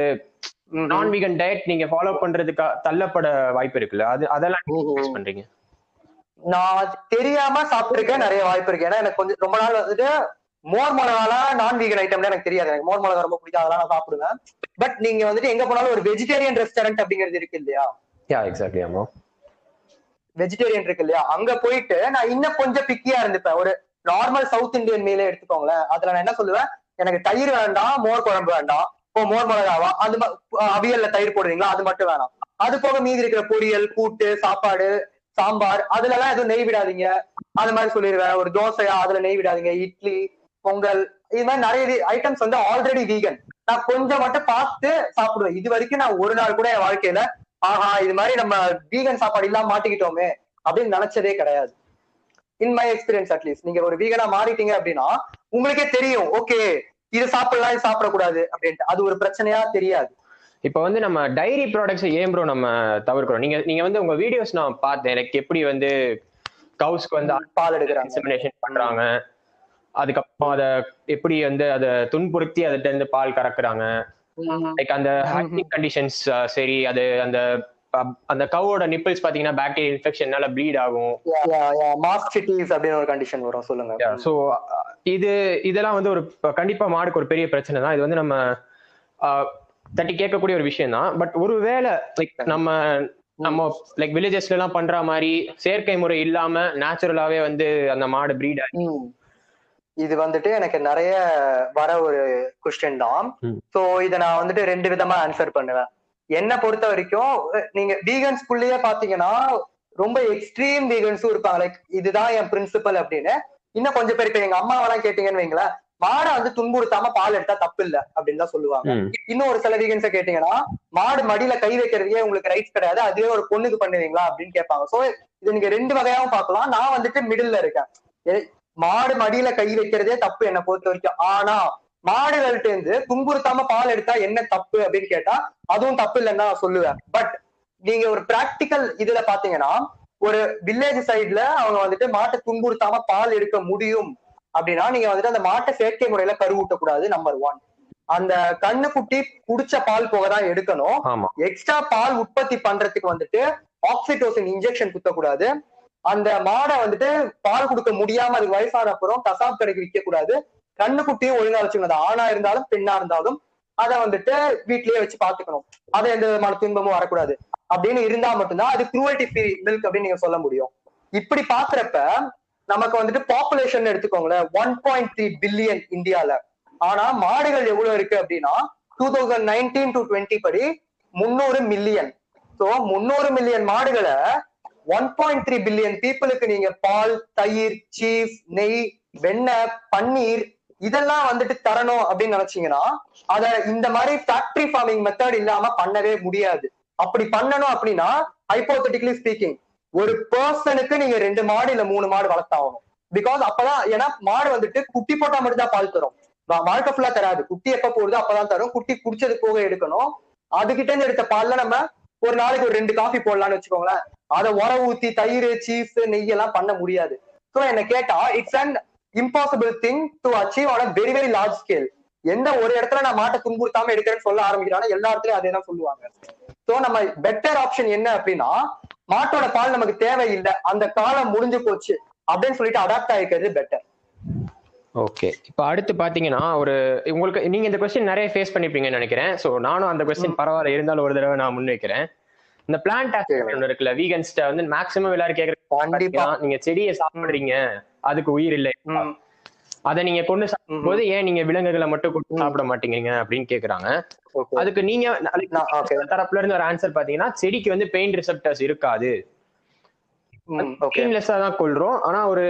நான் வீகன் டயட் நீங்க ஃபாலோ பண்றதுக்கு தள்ளப்பட வாய்ப்பு இருக்குல்ல? அது அதெல்லாம் பண்றீங்க. நான் தெரியாம சாப்பிட்டிருக்கேன் நிறைய வாய்ப்பு இருக்கு. ஏன்னா எனக்கு கொஞ்சம் ரொம்ப நாள் வந்துட்டு மோர் மிளகாலாம் நான் வீகன் ஐட்டம்ல எனக்கு தெரியாது. எனக்கு மோர் மிளகா ரொம்ப பிடிக்கும் அதெல்லாம் நான் சாப்பிடுவேன். பட் நீங்க வந்துட்டு எங்க போனாலும் ஒரு வெஜிடேரியன் ரெஸ்டாரண்ட் அப்படிங்கிறது இருக்கு இல்லையா? யா எக்ஸாக்ட்லி ஆமா. வெஜிடேரியன் இருக்கு இல்லையா? அங்க போயிட்டு நான் இன்னும் கொஞ்சம் பிக்கியா இருந்துப்பேன். ஒரு நார்மல் சவுத் இந்தியன் மீலே எடுத்துக்கோங்களேன். அதுல நான் என்ன சொல்லுவேன்? எனக்கு தயிர் வேண்டாம் மோர் குழம்பு வேண்டாம். இப்போ மோர் மிளகாவா? அது அவியல்ல தயிர் போடுவீங்களா? அது மட்டும் வேணாம். அது போக மீதி இருக்கிற பொரியல் கூட்டு சாப்பாடு சாம்பார் அதுல எல்லாம் எதுவும் நெய் விடாதீங்க. அது மாதிரி சொல்லிடுவேன் ஒரு தோசையா அதுல நெய் விடாதீங்க. இட்லி பொங்கல் இது மாதிரி நிறைய ஐட்டம்ஸ் வந்து ஆல்ரெடி வீகன் நான் கொஞ்சம் மட்டும் பார்த்து சாப்பிடுவேன். இது வரைக்கும் நான் ஒரு நாள் கூட என் வாழ்க்கையில ஆஹா இது மாதிரி நம்ம வீகன் சாப்பாடு இல்லாம மாட்டிக்கிட்டோமே அப்படின்னு நினைச்சதே கிடையாது. இன் மை எக்ஸ்பீரியன்ஸ் அட்லீஸ்ட் நீங்க ஒரு வீகனா மாறிட்டீங்க அப்படின்னா உங்களுக்கே தெரியும். ஓகே இது சாப்பிடலாம் இது சாப்பிடக்கூடாது அப்படின்ட்டு. அது ஒரு பிரச்சனையா தெரியாது. இப்போ வந்து நம்ம டைரி ப்ராடக்ட்ஸ் ஏன் ப்ரோ நம்ம தவிர்க்கிறோம்? நீங்க நீங்க வந்து உங்க வீடியோஸ் நான் பார்த்தேன். எனக்கு எப்படி வந்து கவுஸ்க்கு வந்து பால் எடுக்கிறாங்க. பண்றாங்க. அதுக்கப்புறம் அத எப்படி வந்து அதை துன்புறுத்தி அதுட்ட இருந்து பால் கறக்குறாங்க. லைக் அந்த ஹேண்டிங் கண்டிஷன்ஸ் சரி அது அந்த அந்த கவோட நிப்பிள்ஸ் பாத்தீங்கன்னா பாக்டீரியல் இன்ஃபெக்ஷன்னால ப்ளீட் ஆகும். மாஸ்டிட்டிஸ் அப்படின்னு ஒரு கண்டிஷன் வரும். சொல்லுங்க. ஸோ இது இதெல்லாம் வந்து ஒரு கண்டிப்பா மாடுக்கு ஒரு பெரிய பிரச்சனை தான். இது வந்து நம்ம தட்டி கேட்கக்கூடிய ஒரு விஷயம் தான். பட் ஒருவேளை லைக் நம்ம நம்ம லைக் வில்லேஜஸ்ல எல்லாம் பண்ற மாதிரி செயற்கை முறை இல்லாம நேச்சுரலாவே வந்து அந்த மாடு ப்ரீட் ஆகி. இது வந்துட்டு எனக்கு நிறைய வர ஒரு கொஸ்டின் தான். சோ இத நான் வந்துட்டு ரெண்டு விதமா ஆன்சர் பண்ணுவேன். என்ன பொறுத்த வரைக்கும் நீங்க வீகன்ஸ்குள்ளேயே பாத்தீங்கன்னா ரொம்ப எக்ஸ்ட்ரீம் வீகன்ஸும் இருப்பாங்க. லைக் இதுதான் என் பிரின்சிபல் அப்படின்னு. இன்னும் கொஞ்சம் பேர் இப்ப எங்க அம்மாவெல்லாம் கேட்டீங்கன்னு வைங்களேன் மாடை வந்து துன்புறுத்தாம பால் எடுத்தா தப்பு இல்ல அப்படின்னு தான் சொல்லுவாங்க. இன்னும் ஒரு சில வீகன்ஸ கேட்டீங்கன்னா மாடு மடியில கை வைக்கிறதுக்கே உங்களுக்கு ரைட்ஸ் கிடையாது. அதுவே ஒரு பொண்ணுக்கு பண்ணுவீங்களா அப்படின்னு கேட்பாங்க. சோ இது நீங்க ரெண்டு வகையாவும் பார்க்கலாம். நான் வந்துட்டு மிடில்ல இருக்கேன். மாடு மடியில கை வைக்கிறதே தப்பு என்னை பொறுத்த வரைக்கும். ஆனா மாடுகள்ட்ட இருந்து துன்புறுத்தாம பால் எடுத்தா என்ன தப்பு அப்படின்னு கேட்டா அதுவும் தப்பு இல்லைன்னு நான் சொல்லுவேன். பட் நீங்க ஒரு பிராக்டிக்கல் இதுல பாத்தீங்கன்னா ஒரு வில்லேஜ் சைடுல அவங்க வந்துட்டு மாட்டை துன்புறுத்தாம பால் எடுக்க முடியும் அப்படின்னா நீங்க வந்துட்டு அந்த மாட்டை செயற்கை முறையில கருவூட்ட கூடாது நம்பர் ஒன் அந்த கண்ணுக்குட்டி குடிச்ச பால் போக தான் எடுக்கணும். எக்ஸ்ட்ரா பால் உற்பத்தி பண்றதுக்கு வந்துட்டு ஆக்சிடோசின் இன்ஜெக்ஷன் குத்தக்கூடாது. அந்த மாடை வந்துட்டு பால் கொடுக்க முடியாம அதுக்கு வயசான அப்புறம் கசாப் கடைக்கு விற்க கூடாது. கண்ணுக்குட்டியும் ஒழுங்கா வச்சுக்கணும். அது ஆணா இருந்தாலும் பெண்ணா இருந்தாலும் அதை வந்துட்டு வீட்லயே வச்சு பாத்துக்கணும் அதை எந்த விதமான துன்பமும் வரக்கூடாது. அப்படின்னு இருந்தா மட்டும்தான் அது குரூவல்டி ஃப்ரீ மில்க் அப்படின்னு நீங்க சொல்ல முடியும். இப்படி பாக்குறப்ப நமக்கு வந்துட்டு பாப்புலேஷன் எடுத்துக்கோங்களேன் ஒன் பாயிண்ட் த்ரீ பில்லியன் இந்தியால. ஆனா மாடுகள் எவ்வளவு இருக்கு அப்படின்னா two thousand nineteen to twenty படி முந்நூறு மில்லியன் சோ முந்நூறு மில்லியன் மாடுகளை ஒன் பாயிண்ட் த்ரீ பில்லியன் பீப்புளுக்கு நீங்க பால் தயிர் சீஸ் நெய் வெண்ணெய் பன்னீர் இதெல்லாம் வந்துட்டு தரணும் அப்படின்னு நினைச்சீங்கன்னா அத இந்த மாதிரி ஃபேக்டரி ஃபார்மிங் மெத்தட் இல்லாம பண்ணவே முடியாது. அப்படி பண்ணணும் அப்படின்னா ஹைப்போதட்டிக்கலி ஸ்பீக்கிங் ஒரு பர்சனுக்கு நீங்க ரெண்டு மாடு இல்ல மூணு மாடு வளர்த்தாகணும். பிகாஸ் அப்பதான் ஏன்னா மாடு வந்துட்டு குட்டி போட்டா மட்டும் தான் பால் தரும். வாழ்க்கை ஃபுல்லா தராது. குட்டி எப்ப போடுதோ அப்பதான் தரும். குட்டி குடிச்சது போக எடுக்கணும். அதுகிட்ட இருந்து எடுத்த பால்ல நம்ம ஒரு நாளைக்கு ஒரு ரெண்டு காஃபி போடலாம்னு வச்சுக்கோங்களேன். அதை உர ஊத்தி தயிர் சீஸ் நெய் எல்லாம் பண்ண முடியாது. சோ என்ன கேட்டா it's and impossible thing to achieve on very very large scale எந்த ஒரு இடத்துல நான் மாட்டை துன்புறுத்தாம எடுக்கிறேன்னு சொல்ல ஆரம்பிக்கிறானோ எல்லா இடத்துலயும் அதே தான் சொல்லுவாங்க. சோ நம்ம பெட்டர் ஆப்ஷன் என்ன அப்படின்னா மாட்டோட பால் நமக்கு தேவையில்லை. அந்த காலம் முடிஞ்சு போச்சு அப்படின்னு சொல்லிட்டு அடாப்ட் ஆகிக்கிறது பெட்டர் ஓகே இப்போ அடுத்து பாத்தீங்கன்னா ஒரு உங்களுக்கு நீங்க இந்த கொஸ்டின் நிறைய ஃபேஸ் பண்ணிருப்பீங்கன்னு நினைக்கிறேன். ஸோ நானும் அந்த கொஸ்டின் பரவாயில்ல. இருந்தாலும் ஒரு தடவை நான் முன்வைக்கிறேன். இந்த பிளான்ட் ஒன்று இருக்குல்ல வீகன்ஸ்ட வந்து மேக்ஸிமம் எல்லாரும் கண்டிப்பா. கேட்கறது நீங்க செடியை சாப்பிடுறீங்க அதுக்கு உயிர் இல்லை. அதை நீங்க கொண்டு சாப்பிடும்போது ஏன் நீங்க விலங்குகளை மட்டும் கொண்டு ம். சாப்பிட மாட்டீங்க அப்படின்னு கேக்குறாங்க. அதுக்கு நீங்க. தரப்புல இருந்து ஒரு ஆன்சர் பாத்தீங்கன்னா செடிக்கு வந்து பெயின் ரிசெப்டர்ஸ் இருக்காது. பெயின்லெஸ்ஸா தான் கொள்றோம். ஆனா ஒரு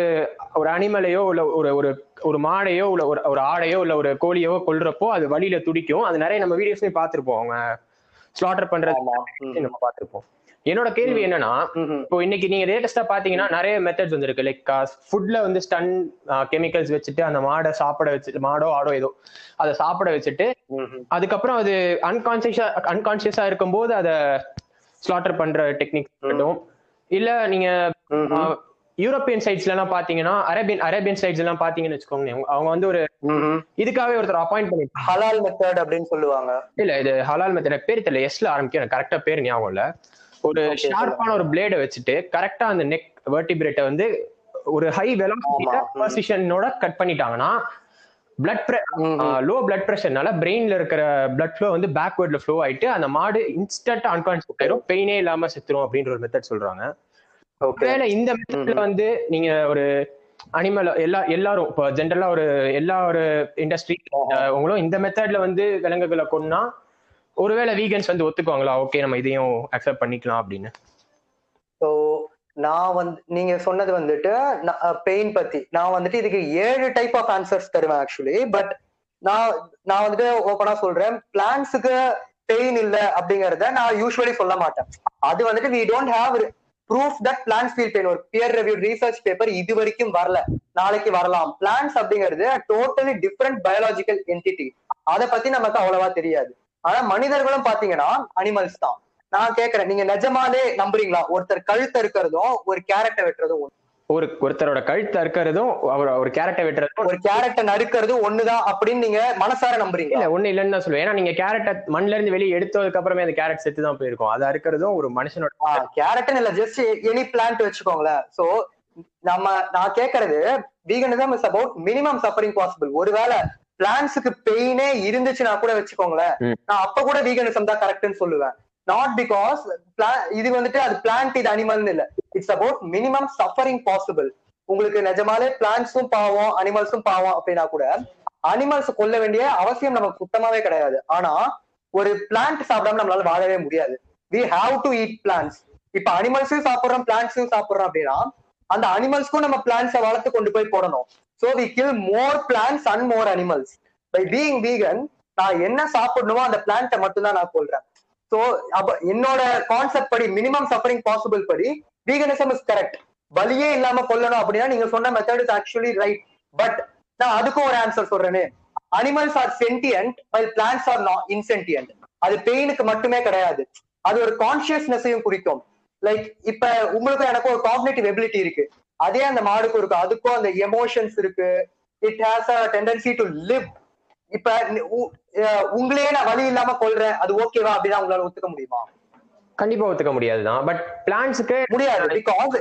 ஒரு அனிமலையோ இல்ல ஒரு ஒரு ஒரு மாடையோ இல்ல ஒரு ஒரு ஆடையோ இல்ல ஒரு கோழியோ கொல்றப்போ அது வழியில துடிக்கும். அது நிறைய நம்ம வீடியோஸ்லயே பார்த்திருப்போம் அவங்க. ஸ்லாட்டர் பண்றது நம்ம பார்த்திருப்போம். என்னோட கேள்வி என்னன்னா. இப்போ இன்னைக்கு நீங்க லேட்டஸ்டா பாத்தீங்கன்னா நிறைய மெத்தட்ஸ் வந்திருக்கு. லைக் ஃபுட்ல வந்து ஸ்டன் கெமிக்கல்ஸ் வச்சுட்டு அந்த மாடை சாப்பிட வச்சுட்டு மாடோ ஆடோ ஏதோ அதை சாப்பிட வச்சுட்டு. அதுக்கப்புறம் அது அன்கான்சியஸா அன்கான்சியஸா இருக்கும்போது அதை ஸ்லாட்டர் பண்ற டெக்னிக் இருக்கட்டும். இல்ல நீங்க. யூரோப்பியன் சைட்ஸ்ல எல்லாம் பாத்தீங்கன்னா அரேபியன் அரேபியன் சைட்ஸ் எல்லாம் பாத்தீங்கன்னு வச்சுக்கோங்க அவங்க வந்து ஒரு. இதுக்காகவே ஒருத்தர் அப்பாயிண்ட் பண்ணி ஹலால் மெத்தட் அப்படின்னு சொல்லுவாங்க. இல்ல இது ஹலால் மெத்தட் பேர் தெரியல. எஸ்ல ஆரம்பிக்கும் எனக்கு கரெக்டா பேர் ஞாபகம் இல்ல. ஒரு ஷார்ப்பான ஒரு பிளேட வச்சுட்டு கரெக்டா அந்த நெக் வெர்டிபிரேட்டை வந்து ஒரு ஹை. பொசிஷனோட கட் பண்ணிட்டாங்கன்னா பிளட். லோ பிளட் ப்ரெஷர்னால பிரெயின்ல இருக்கிற பிளட் ஃப்ளோ வந்து பேக்வேர்ட்ல ஃப்ளோ ஆயிட்டு அந்த மாடு இன்ஸ்டன்ட் அன்கான்சியஸ் ஆயிரும். பெயினே இல்லாம செத்துரும் அப்படின்ற ஒரு மெத்தட் சொல்றாங்க. ஒருவேளை இந்த மெத்தட்ல வந்து நீங்க ஒரு அனிமல் எல்லா எல்லாரும் இப்போ ஜென்ரலா ஒரு எல்லா ஒரு இண்டஸ்ட்ரி உங்களும் இந்த மெத்தட்ல வந்து விலங்குகளை கொன்னா ஒருவேளை வீகன்ஸ் வந்து ஒத்துக்குவாங்களா? ஓகே நம்ம இதையும் அக்செப்ட் பண்ணிக்கலாம் அப்படின்னு. ஸோ நான் வந்து நீங்க சொன்னது வந்துட்டு பெயின் பத்தி. நான் வந்துட்டு இதுக்கு ஏழு டைப் ஆஃப் ஆன்சர்ஸ் தருவேன் ஆக்சுவலி பட் நான் நான் வந்துட்டு ஓப்பனா சொல்றேன். பிளான்ஸுக்கு பெயின் இல்ல அப்படிங்கறத நான் யூஸ்வலி சொல்ல மாட்டேன். அது வந்துட்டு we don't have proof that plants feel pain ஒரு பியர் ரிவ்யூ ரிசர்ச் பேப்பர் இது வரைக்கும் வரல. நாளைக்கு வரலாம். பிளான்ஸ் அப்படிங்கிறது டோட்டலி டிஃப்ரெண்ட் பயாலஜிக்கல் என்டிட்டி அதை பத்தி நமக்கு அவ்வளவா தெரியாது. ஆனா மனிதர்களும் பாத்தீங்கன்னா அனிமல்ஸ் தான். நான் கேக்குறேன் நீங்க நிஜமாலே நம்புறீங்களா? ஒருத்தர் கழுத்த இருக்கிறதும் ஒரு கேரட்டை வெட்டுறதும் ஒரு ஒருத்தரோட கழுத்து அறுக்கிறதும் அவர் ஒரு கேரட்டை வெட்டுறதும் ஒரு கேரட்டை நறுக்கிறதும் ஒண்ணுதான் அப்படின்னு நீங்க மனசார நம்புறீங்க. இல்ல ஒண்ணு இல்லைன்னு தான் சொல்லுவேன். ஏன்னா நீங்க கேரட்டை மண்ணுல இருந்து வெளியே எடுத்ததுக்கு அப்புறமே அந்த கேரட் செத்து தான் போயிருக்கும். அது அறுக்கிறதும் ஒரு மனுஷனோட கேரட்னு இல்ல ஜஸ்ட் எனி பிளான்ட் வச்சுக்கோங்களேன். சோ நம்ம நான் கேக்குறது veganism is about minimum suffering possible ஒருவேளை பிளான்ஸுக்கு பெயினே இருந்துச்சுன்னா கூட வச்சுக்கோங்களேன். நான் அப்ப கூட வீகனிசம் தான் கரெக்ட்னு சொல்லுவேன். நாட் பிகாஸ் இது வந்துட்டு அது பிளான்ட் இது அனிமல்னு இல்ல. It's about minimum suffering possible உங்களுக்கு நிஜமாலே பிளான்ட்ஸும் பாவம் அனிமல்ஸும் பாவம் அப்படின்னா கூட அனிமல்ஸ் கொல்ல வேண்டிய அவசியம் நமக்கு சுத்தமாவே கிடையாது. ஆனா ஒரு பிளான்ட் சாப்பிடாம நம்மளால வாழவே முடியாது. We have to eat plants இப்ப அனிமல்ஸையும் சாப்பிடுறோம் பிளான்ட்ஸையும் சாப்பிடுறோம் அப்படின்னா அந்த அனிமல்ஸ்க்கும் நம்ம பிளான்ஸை வளர்த்து கொண்டு போய் போடணும். So we kill more plants and more animals by being vegan நான் என்ன சாப்பிடணுமோ அந்த பிளான்ட்டை மட்டும்தான் நான் கொள்றேன் சோ அப்ப என்னோட கான்செப்ட் படி மினிமம் சஃபரிங் பாசிபிள் படி வீகனிசம் இஸ் கரெக்ட் வலியே இல்லாம கொல்லணும் அப்படின்னா நீங்க சொன்ன method is actually right but நான் அதுக்கும் ஒரு ஆன்சர் சொல்றேனே. Animals are sentient while plants are not insentient அது பெயினுக்கு மட்டுமே கிடையாது. அது ஒரு கான்சியஸ்னஸையும் குறிக்கும். லைக் இப்ப உங்களுக்கும் எனக்கும் ஒரு காக்னேட்டிவ் எபிலிட்டி இருக்கு. அதே அந்த மாடுக்கும் இருக்கு. அதுக்கும் அந்த எமோஷன்ஸ் இருக்கு. It has a tendency to live இப்ப உ- உங்களையே நான் வலி இல்லாம கொள்றேன் அது ஓகேவா அப்படின்னா உங்களால ஒத்துக்க முடியுமா? கண்டிப்பா ஒத்துக்க முடியாதுதான் பட் பிளான்ஸுக்கு முடியாது. Because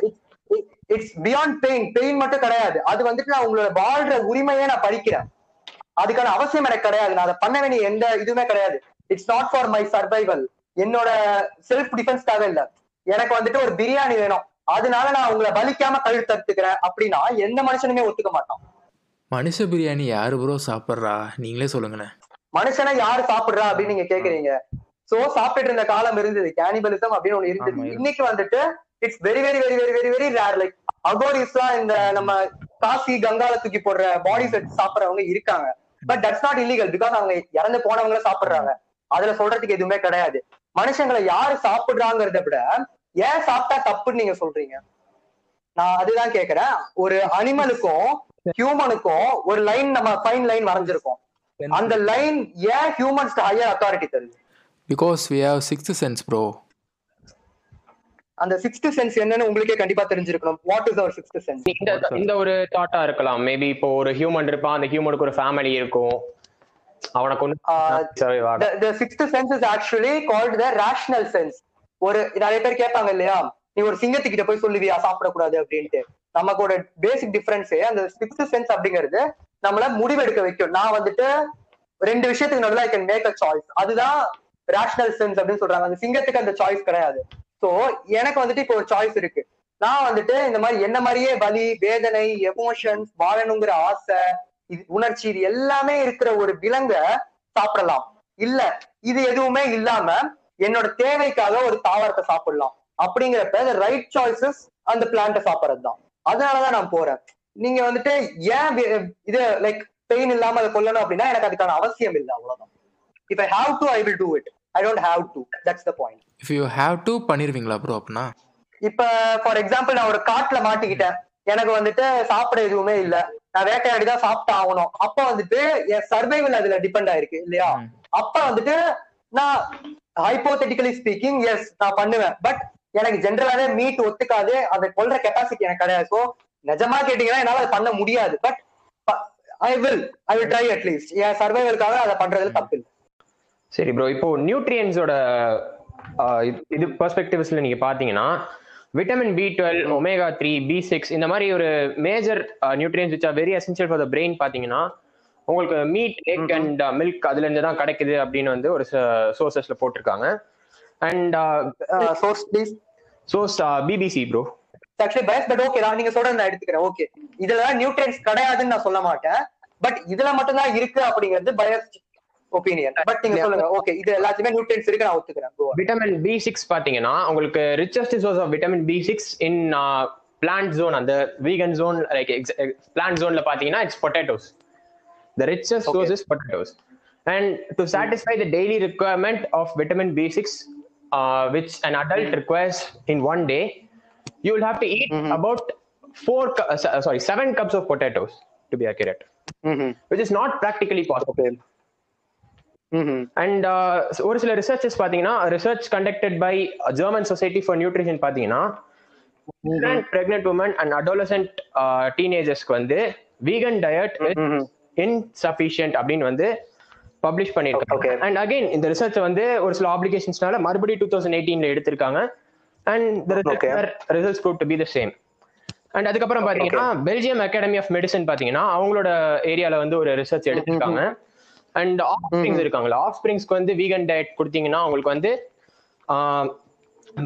it's beyond pain pain மட்டும் கிடையாது. அது வந்துட்டு நான் உங்களோட வாழ்ற உரிமையே நான் பறிக்கிறேன். அதுக்கான அவசியம் எனக்கு கிடையாது. நான் அதை பண்ண வேண்டிய எந்த இதுவுமே கிடையாது. It's not for my survival என்னோட செல்ஃப் டிஃபென்ஸ்க்காக இல்ல எனக்கு வந்துட்டு ஒரு பிரியாணி வேணும். அதனால நான் உங்களை வலிக்காம கழுத்து தடுத்துக்கிறேன் அப்படின்னா எந்த மனுஷனுமே ஒத்துக்க மாட்டான். மனுஷ பிரியாணி யாரு ப்ரோ சாப்பிட்றா? நீங்களே சொல்லுங்களேன். மனுஷனை யாரு சாப்பிடுறா அப்படின்னு நீங்க கேக்குறீங்க. சோ சாப்பிட்டு இருந்த காலம் இருந்தது. கேனிபலிசம் அப்படின்னு ஒண்ணு இருந்தது. இன்னைக்கு வந்துட்டு it's very very very very very very rare like அகோரிஸ்லாம் இந்த நம்ம காசி கங்கால தூக்கி போடுற பாடி செட் சாப்பிடுறவங்க இருக்காங்க. But that's not illegal because அவங்க இறந்து போனவங்கள சாப்பிடுறாங்க. அதுல சொல்றதுக்கு எதுவுமே கிடையாது. மனுஷங்களை யாரு சாப்பிடுறாங்கிறத விட ஏன் சாப்பிட்டா தப்புன்னு நீங்க சொல்றீங்க? நான் அதுதான் கேக்குறேன். ஒரு அனிமலுக்கும் ஹியூமனுக்கும் ஒரு லைன் நம்ம ஃபைன் லைன் வரைஞ்சிருக்கோம். அந்த லைன் ஏன் ஹியூமன்ஸ்க்கு ஹையர் அத்தாரிட்டி தருது? Because we have sixth sense bro அந்த சிக்ஸ்த் சென்ஸ் என்னன்னு உங்களுக்கே கண்டிப்பா தெரிஞ்சிருக்கணும். What is our sixth sense இந்த இந்த ஒரு தாட்டா இருக்கலாம். மேபி இப்போ ஒரு ஹியூமன் இருப்பான். அந்த ஹியூமனுக்கு ஒரு ஃபேமிலி இருக்கும். அவனை கொண்டு survive ஆக- the sixth sense is actually called the rational sense. ஒரு நிறைய பேர் கேட்பாங்க இல்லையா? நீ ஒரு சிங்கத்துக்கிட்ட போய் சொல்லுவியா? சாப்பிடக்கூடாது அப்படின்ட்டு. நமக்கோட பேசிக் டிஃபரன்ஸே அந்த சிக்ஸ்த் சென்ஸ் அப்படிங்கிறது நம்மள முடிவெடுக்க வைக்கும். நான் வந்துட்டு ரெண்டு விஷயத்துக்கு நடுவில் I can make a choice அதுதான் ரேஷனல் சென்ஸ் அப்படின்னு சொல்றாங்க. அந்த சிங்கத்துக்கு அந்த சாய்ஸ் கிடையாது. சோ எனக்கு வந்துட்டு இப்போ ஒரு சாய்ஸ் இருக்கு. நான் வந்துட்டு இந்த மாதிரி என்ன மாதிரியே வலி வேதனை எமோஷன்ஸ் வாழணுங்கிற ஆசை இது உணர்ச்சி இது எல்லாமே இருக்கிற ஒரு விலங்க சாப்பிடலாம். இல்ல இது எதுவுமே இல்லாம என்னோட தேவைக்காக ஒரு தாவரத்தை சாப்பிடலாம். அப்படிங்கிறப்ப ரைட் சாய்ஸஸ் அந்த பிளான்ட்டை சாப்பிடறது தான் அதனாலதான் நான் போறேன். நீங்க வந்துட்டு ஏன் இது லைக் பெயின் இல்லாம அதை கொல்லணும் அப்படின்னா எனக்கு அதுக்கான அவசியம் இல்லை அவ்வளவுதான். If I have to I will do it I don't have to that's the point if you have to பண்ணிருவீங்களா bro அப்படின்னா இப்ப ஃபார் எக்ஸாம்பிள் நான் ஒரு காட்டுல மாட்டிக்கிட்டேன். எனக்கு வந்துட்டு சாப்பிட எதுவுமே இல்ல. நான் வேட்டையாடி தான் சாப்பிட்டு ஆகணும் அப்ப வந்துட்டு என் சர்வைவல் அதுல டிபெண்ட் ஆயிருக்கு இல்லையா. அப்ப வந்துட்டு நான் ஹைப்போதெட்டிக்கலி ஸ்பீக்கிங் எஸ் நான் பண்ணுவேன். பட் எனக்கு ஜென்ரலாவே மீட் ஒத்துக்காது. அதை கொல்ற கெப்பாசிட்டி எனக்கு கிடையாது. சோ நிஜமா கேட்டீங்கன்னா என்னால பண்ண முடியாது. But I will I will try at least என் சர்வைவலுக்காக அதை பண்றதுல தப்பு இல்லை சரி ப்ரோ இப்போ நியூட்ரியன்ஸோட இது பெர்ஸ்பெக்டிவ்ஸ்ல நீங்க பாத்தீங்கன்னா vitamin B twelve omega three B six இந்த மாதிரி ஒரு major nutrients which are very essential for the brain பாத்தீங்கன்னா உங்களுக்கு மீட் எக் அண்ட் மில்க் அதுல இருந்து தான் கிடைக்குது அப்படின்னு வந்து ஒரு சோர்சஸ்ல போட்டிருக்காங்க. And source please source BBC bro actually bias but okay நான் நீங்க சொல்றது நான் எடுத்துக்கிறேன். ஓகே இதுல நியூட்ரியன்ஸ் கிடையாதுன்னு நான் சொல்ல மாட்டேன். பட் இதுல மட்டும் தான் இருக்கு அப்படிங்கிறது பயஸ் ஒப்பீனியன் பட் நீங்க சொல்லுங்க. ஓகே இது எல்லாத்தையுமே நியூட்ரியன்ஸ் இருக்கு நான் ஒத்துக்கிறேன். விட்டமின் பி சிக்ஸ் பாத்தீங்கன்னா உங்களுக்கு richest source of vitamin B six in plant zone அந்த வீகன் ஜோன் லைக் பிளான்ட் ஜோன்ல பாத்தீங்கன்னா it's potatoes the richest. Source is potatoes and to satisfy the daily requirement of vitamin B6 uh, which an adult requires in one day you will have to eat about four cu- uh, so- sorry seven cups of potatoes to be accurate. ம்ஹும். which அண்ட் ஒரு சில ரிசர்ச்சஸ் பாத்தீங்கன்னா research conducted by German society for nutrition பாத்தீங்கன்னா பிரெக்னென்ட் உமன் அண்ட் அடோலசென்ட் டீனேஜர்ஸ்க்கு வந்து வீகன் டயட் ம்ஹும். இன்சஃபிஷியன்ட் அப்படின்னு வந்து பப்ளிஷ். பண்ணிருக்காங்க அண்ட் அகைன் இந்த ரிசர்ச் வந்து ஒரு சில ஆப்ளிகேஷன்ஸ்னால மறுபடியும் டூ தௌசண்ட் எயிட்டீன்ல எடுத்திருக்காங்க. And. Results prove to be the same and அதுக்கப்புறம் பாத்தீங்கன்னா பெல்ஜியம் அகாடமி ஆஃப் மெடிசன் பாத்தீங்கன்னா அவங்களோட ஏரியால வந்து ஒரு ரிசர்ச் எடுத்திருக்காங்க. அண்ட் ஆஃப் ஸ்ப்ரிங்ஸ் இருக்காங்களா ஆஃப் ஸ்ப்ரிங்ஸ்க்கு வந்து வீகன் டயட் கொடுத்தீங்கன்னா அவங்களுக்கு வந்து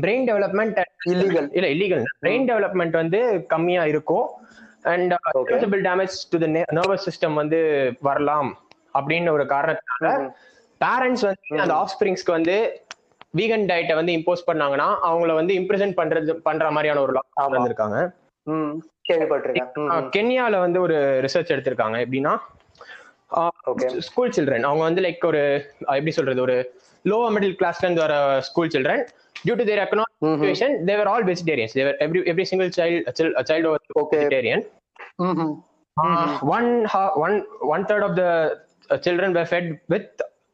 பிரெயின் டெவலப்மெண்ட் Illegal. இல்ல இல்லீகல் பிரெயின் டெவலப்மெண்ட் வந்து கம்மியா இருக்கும். And irreversible damage to the nervous system வந்து வரலாம் அப்படின்னு ஒரு காரணத்தினால பேரண்ட்ஸ் வந்து அந்த ஆஃப் ஸ்ப்ரிங்ஸ்க்கு வந்து வீகன் டயட்டை வந்து இம்போஸ் பண்ணாங்கன்னா அவங்கள வந்து இம்ப்ரெசன்ட் பண்றது பண்ற மாதிரியான ஒரு லா வந்திருக்காங்க. கென்யால வந்து ஒரு ரிசர்ச் எடுத்திருக்காங்க. எப்படின்னா. ஸ்கூல் சில்ட்ரன் அவங்க வந்து லைக் ஒரு எப்படி சொல்றது ஒரு லோவர் மிடில் கிளாஸ்ல இருந்து வர school children due to their economic situation they were all vegetarians they were every every single child child. Vegetarian ம்ஹும். one ha- one one third of the uh, children were fed with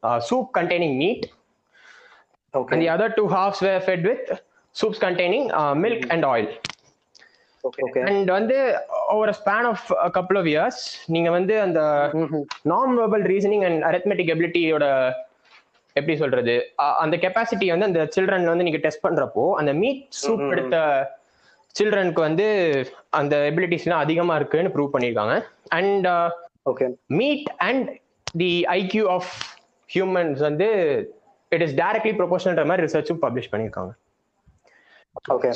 uh, soup containing meat. Okay. and the other two halves were fed with and வந்து over span of couple of years நீங்க வந்து அந்த. நான் வெர்பல் ரீசனிங் அண்ட் அரித்மெட்டிக் எபிலிட்டியோட எப்படி சொல்றது அந்த கெப்பாசிட்டி வந்து அந்த சில்ட்ரன் வந்து நீங்க டெஸ்ட் பண்றப்போ அந்த மீட் சூப் எடுத்த சில்ட்ரனுக்கு வந்து அந்த எபிலிட்டிஸ்லாம் அதிகமா இருக்குன்னு ப்ரூவ் பண்ணியிருக்காங்க and Okay. Meat and the IQ of humans வந்து இட் இஸ் டைரக்ட்லி ப்ரொபோஷனல்ன்ற மாதிரி ரிசர்ச்சும் பப்ளிஷ் பண்ணியிருக்காங்க.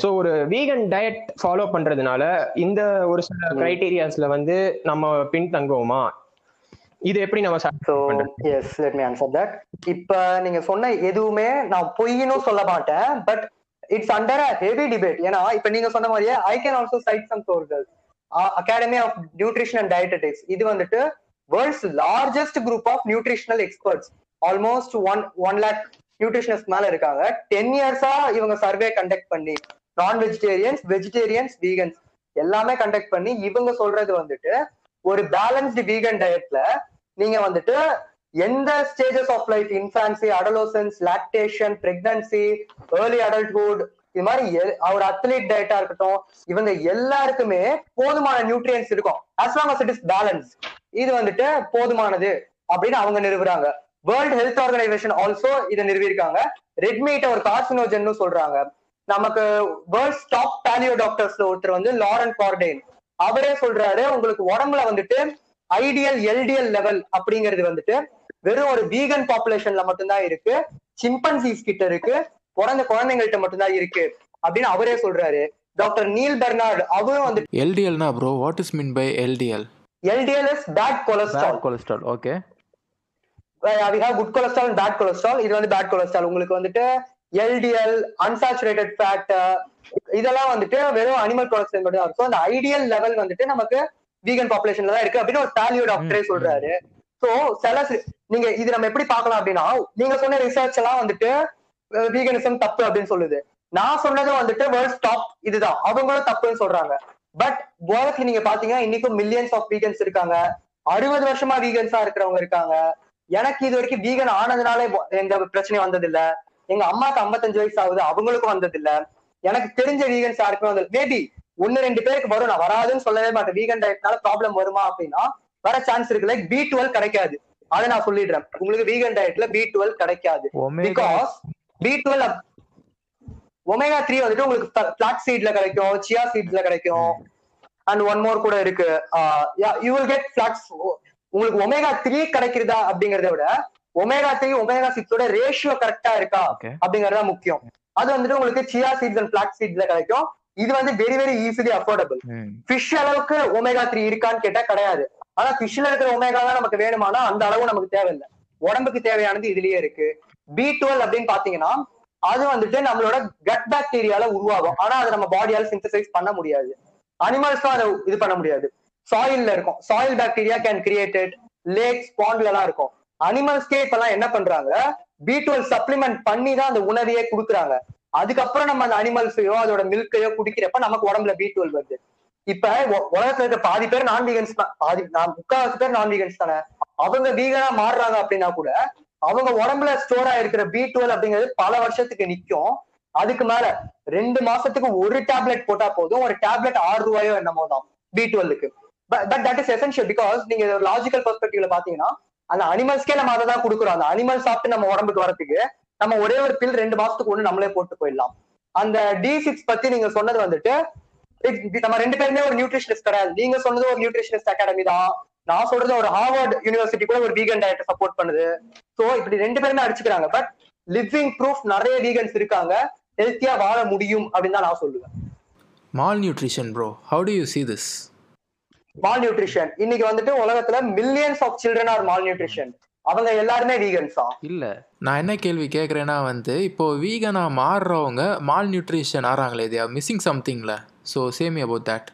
ஸோ ஒரு வீகன் டயட் ஃபாலோ பண்றதுனால இந்த ஒரு சில கிரைட்டீரியாஸ்ல வந்து நம்ம பின்தங்குவோமா? இது எப்படி நம்ம பண்றது? yes, let me answer that. இப்ப நீங்க சொன்ன எதுவுமே நான் பொய்ன்னு சொல்ல மாட்டேன் but it's under a heavy debate ஏன்னா இப்ப நீங்க சொன்ன மாதிரியே I can also cite some sources Academy of Nutrition and Dietetics இது வந்துட்டு world's largest group of nutritional experts almost one one lakh nutritionist மேல இருக்காங்க. டென் இயர்ஸா இவங்க சர்வே கண்டக்ட் பண்ணி நான் வெஜிடேரியன்ஸ் வெஜிடேரியன்ஸ் வீகன்ஸ் எல்லாமே கண்டக்ட் பண்ணி இவங்க சொல்றது வந்துட்டு ஒரு பேலன்ஸ்டு வீகன் டயட்ல நீங்க வந்துட்டு எந்த stages of life infancy adolescence lactation pregnancy early adulthood இது மாதிரி எ- ஒரு அத்லீட் டயட்டா இருக்கட்டும் இவங்க எல்லாருக்குமே போதுமான நியூட்ரியன்ஸ் இருக்கும். As long as it balance இது வந்துட்டு போதுமானது அப்படின்னு அவங்க நிறுவுறாங்க வேர்ல்ட் ஹெல்த் ஆர்கனைசேஷன் ஆல்சோ இதை நிறுவியிருக்காங்க. ரெட் மீட் ஒரு கார்சினோஜன் சொல்றாங்க. நமக்கு வேர்ல்ட் டாப் பேலியோ டாக்டர்ஸ்ல ஒருத்தர் வந்து லாரன் கார்டேன் அவரே சொல்றாரு உங்களுக்கு உடம்புல வந்துட்டு ஐடியல் எல்டிஎல் லெவல் அப்படிங்கிறது வந்துட்டு வெறும் ஒரு வீகன் பாப்புலேஷன்ல மட்டும்தான் இருக்கு. சிம்பன்சிஸ் கிட்ட இருக்கு. பிறந்த குழந்தைங்கள்ட்ட மட்டும்தான் இருக்கு. அப்படின்னு அவரே சொல்றாரு. டாக்டர் நீல் பெர்னார்டு அவரும் வந்து LDL na bro, what is meant by LDL? LDL is bad cholesterol Bad cholesterol, have good cholesterol and bad cholesterol இது வந்து பேட் கொலஸ்ட்ரால் உங்களுக்கு வந்துட்டு எல்டிஎல் அன்சாச்சுரேட்டட் ஃபேட் இதெல்லாம் வந்துட்டு வெறும் அனிமல் ப்ராடக்ட்ஸ் மட்டும் தான். இருக்கும் அந்த ஐடியல் லெவல் வந்துட்டு நமக்கு வீகன் பாப்புலேஷன்ல தான் இருக்கு அப்படின்னு ஒரு பேலியோ டாக்டரே சொல்றாரு. சோ சில நீங்க இது நம்ம எப்படி பார்க்கலாம் அப்படின்னா நீங்க சொன்ன ரிசர்ச் எல்லாம் வந்துட்டு வீகனிசம் தப்பு அப்படின்னு சொல்லுது. நான் சொன்னது வந்துட்டு வேர்ல்ட் டாப் இதுதான். அவங்களும் தப்புன்னு சொல்றாங்க. பட் உலகத்துல நீங்க பாத்தீங்கன்னா இன்னைக்கும் மில்லியன்ஸ் ஆஃப் வீகன்ஸ் இருக்காங்க. அறுபது வருஷமா வீகன்ஸா இருக்கிறவங்க இருக்காங்க. எனக்கு இது வரைக்கும் வீகன் ஆனதுனால எந்த பிரச்சனையும் வந்தது இல்ல எங்க அம்மாக்கு 55 வயசு ஆகுது அவங்களுக்கும் வந்தது இல்ல எனக்கு தெரிஞ்ச வீகன்ஸ் யாருக்குமே வந்தது மேபி ஒன்னு ரெண்டு பேருக்கு வரும். நான் வராதுன்னு சொல்லவே மாட்டேன். வீகன் டயட்னால ப்ராப்ளம் வருமா அப்படின்னா வர சான்ஸ் இருக்கு. லைக் பி டுவெல் கிடைக்காது. அதை நான் சொல்லிடுறேன். உங்களுக்கு வீகன் டயட்ல பி டுவெல் கிடைக்காது. Because B twelve omega three வந்துட்டு உங்களுக்கு பிளாக் சீட்ல கிடைக்கும் சியா சீட்ஸ்ல கிடைக்கும். அண்ட் ஒன் மோர் கூட இருக்கு. யூ வில் கெட் பிளாக்ஸ் உங்களுக்கு ஒமேகா த்ரீ கிடைக்கிறதா அப்படிங்கறத விட ஒமேகா த்ரீ ஒமேகா சிக்ஸோட ரேஷியோ கரெக்டா இருக்கா Okay. அப்படிங்கறது தான் முக்கியம். அது வந்துட்டு உங்களுக்கு சியா சீட்ஸ் அண்ட் பிளாக் சீட்ஸ்ல கிடைக்கும். இது வந்து very very easily affordable. Fish அளவுக்கு ஒமேகா த்ரீ இருக்கான்னு கேட்டா கிடையாது. ஆனா ஃபிஷ்ல இருக்கிற ஒமேகா தான் நமக்கு வேணுமானா அந்த அளவு நமக்கு தேவையில்லை. உடம்புக்கு தேவையானது இதுலயே இருக்கு. பி டுவெல் அப்படின்னு பாத்தீங்கன்னா அது வந்துட்டு நம்மளோட கட் பாக்டீரியால உருவாகும். ஆனா அதை நம்ம பாடியால சிந்தசைஸ் பண்ண முடியாது. அனிமல்ஸ்க்கும் அதை இது பண்ண முடியாது. சாயில்ல இருக்கும். Soil bacteria can created lakes பாண்ட்ல எல்லாம் இருக்கும். அனிமல்ஸ்கே இப்பெல்லாம் என்ன பண்றாங்க? பி டுவெல் சப்ளிமெண்ட் பண்ணி தான் அந்த உணவையே கொடுக்குறாங்க. அதுக்கப்புறம் நம்ம அந்த அனிமல்ஸையோ அதோட மில்கையோ குடிக்கிறப்ப நமக்கு உடம்புல பி டுவெல் வருது. இப்ப உலகத்துல இருக்க பாதி பேர் நான் வீகன்ஸ் தான். பாதி நான் முக்காவாசி பேர் நான் வீகன்ஸ் தானே. அவங்க வீகனா மாறுறாங்க அப்படின்னா கூட அவங்க உடம்புல ஸ்டோர் ஆயிருக்கிற பி டுவெல் அப்படிங்கிறது பல வருஷத்துக்கு நிக்கும். அதுக்கு மேல ரெண்டு மாசத்துக்கு ஒரு டேப்லெட் போட்டா போதும். ஒரு டேப்லெட் ஆறு ரூபாயோ என்னமோ தான். B டுவெல்லுக்கு but that is essential because நீங்க லாஜிக்கல் பெர்ஸ்பெக்டிவ்ல பாத்தீங்கன்னா அந்த அனிமல்ஸ்க்கே நம்ம அதை தான் கொடுக்குறோம். அந்த அனிமல் சாப்பிட்டு நம்ம உடம்புக்கு வரதுக்கு நம்ம ஒரே ஒரு பில் ரெண்டு மாசத்துக்கு ஒண்ணு நம்மளே போட்டு போயிடலாம். அந்த டி சிக்ஸ் பத்தி நீங்க சொன்னது வந்துட்டு நம்ம ரெண்டு பேருமே ஒரு நியூட்ரிஷனிஸ்ட் கிடையாது. நீங்க சொன்னது ஒரு நியூட்ரிஷனிஸ்ட் அகாடமி தான். நான் சொல்றது ஒரு ஹார்வர்ட் யூனிவர்சிட்டி கூட ஒரு வீகன் டயட்டை சப்போர்ட் பண்ணுது. சோ இப்படி ரெண்டு பேருமே அடிச்சுக்கிறாங்க. பட் லிவிங் ப்ரூஃப் நிறைய வீகன்ஸ் இருக்காங்க. ஹெல்த்தியா வாழ முடியும் அப்படின்னு தான் நான் சொல்லுவேன். Malnutrition bro how do you see this malnutrition இன்னைக்கு வந்துட்டு உலகத்துல millions of children are malnutrition அவங்க எல்லாருமே வீகன்ஸா இல்லை நான் என்ன கேள்வி கேட்குறேன்னா வந்து இப்போ வீகனாக மாறுறவங்க மால் நியூட்ரிஷன் ஆறாங்களே தே ஆர் மிஸ்ஸிங் சம்திங்ல ஸோ சேமி அபவுட் தட்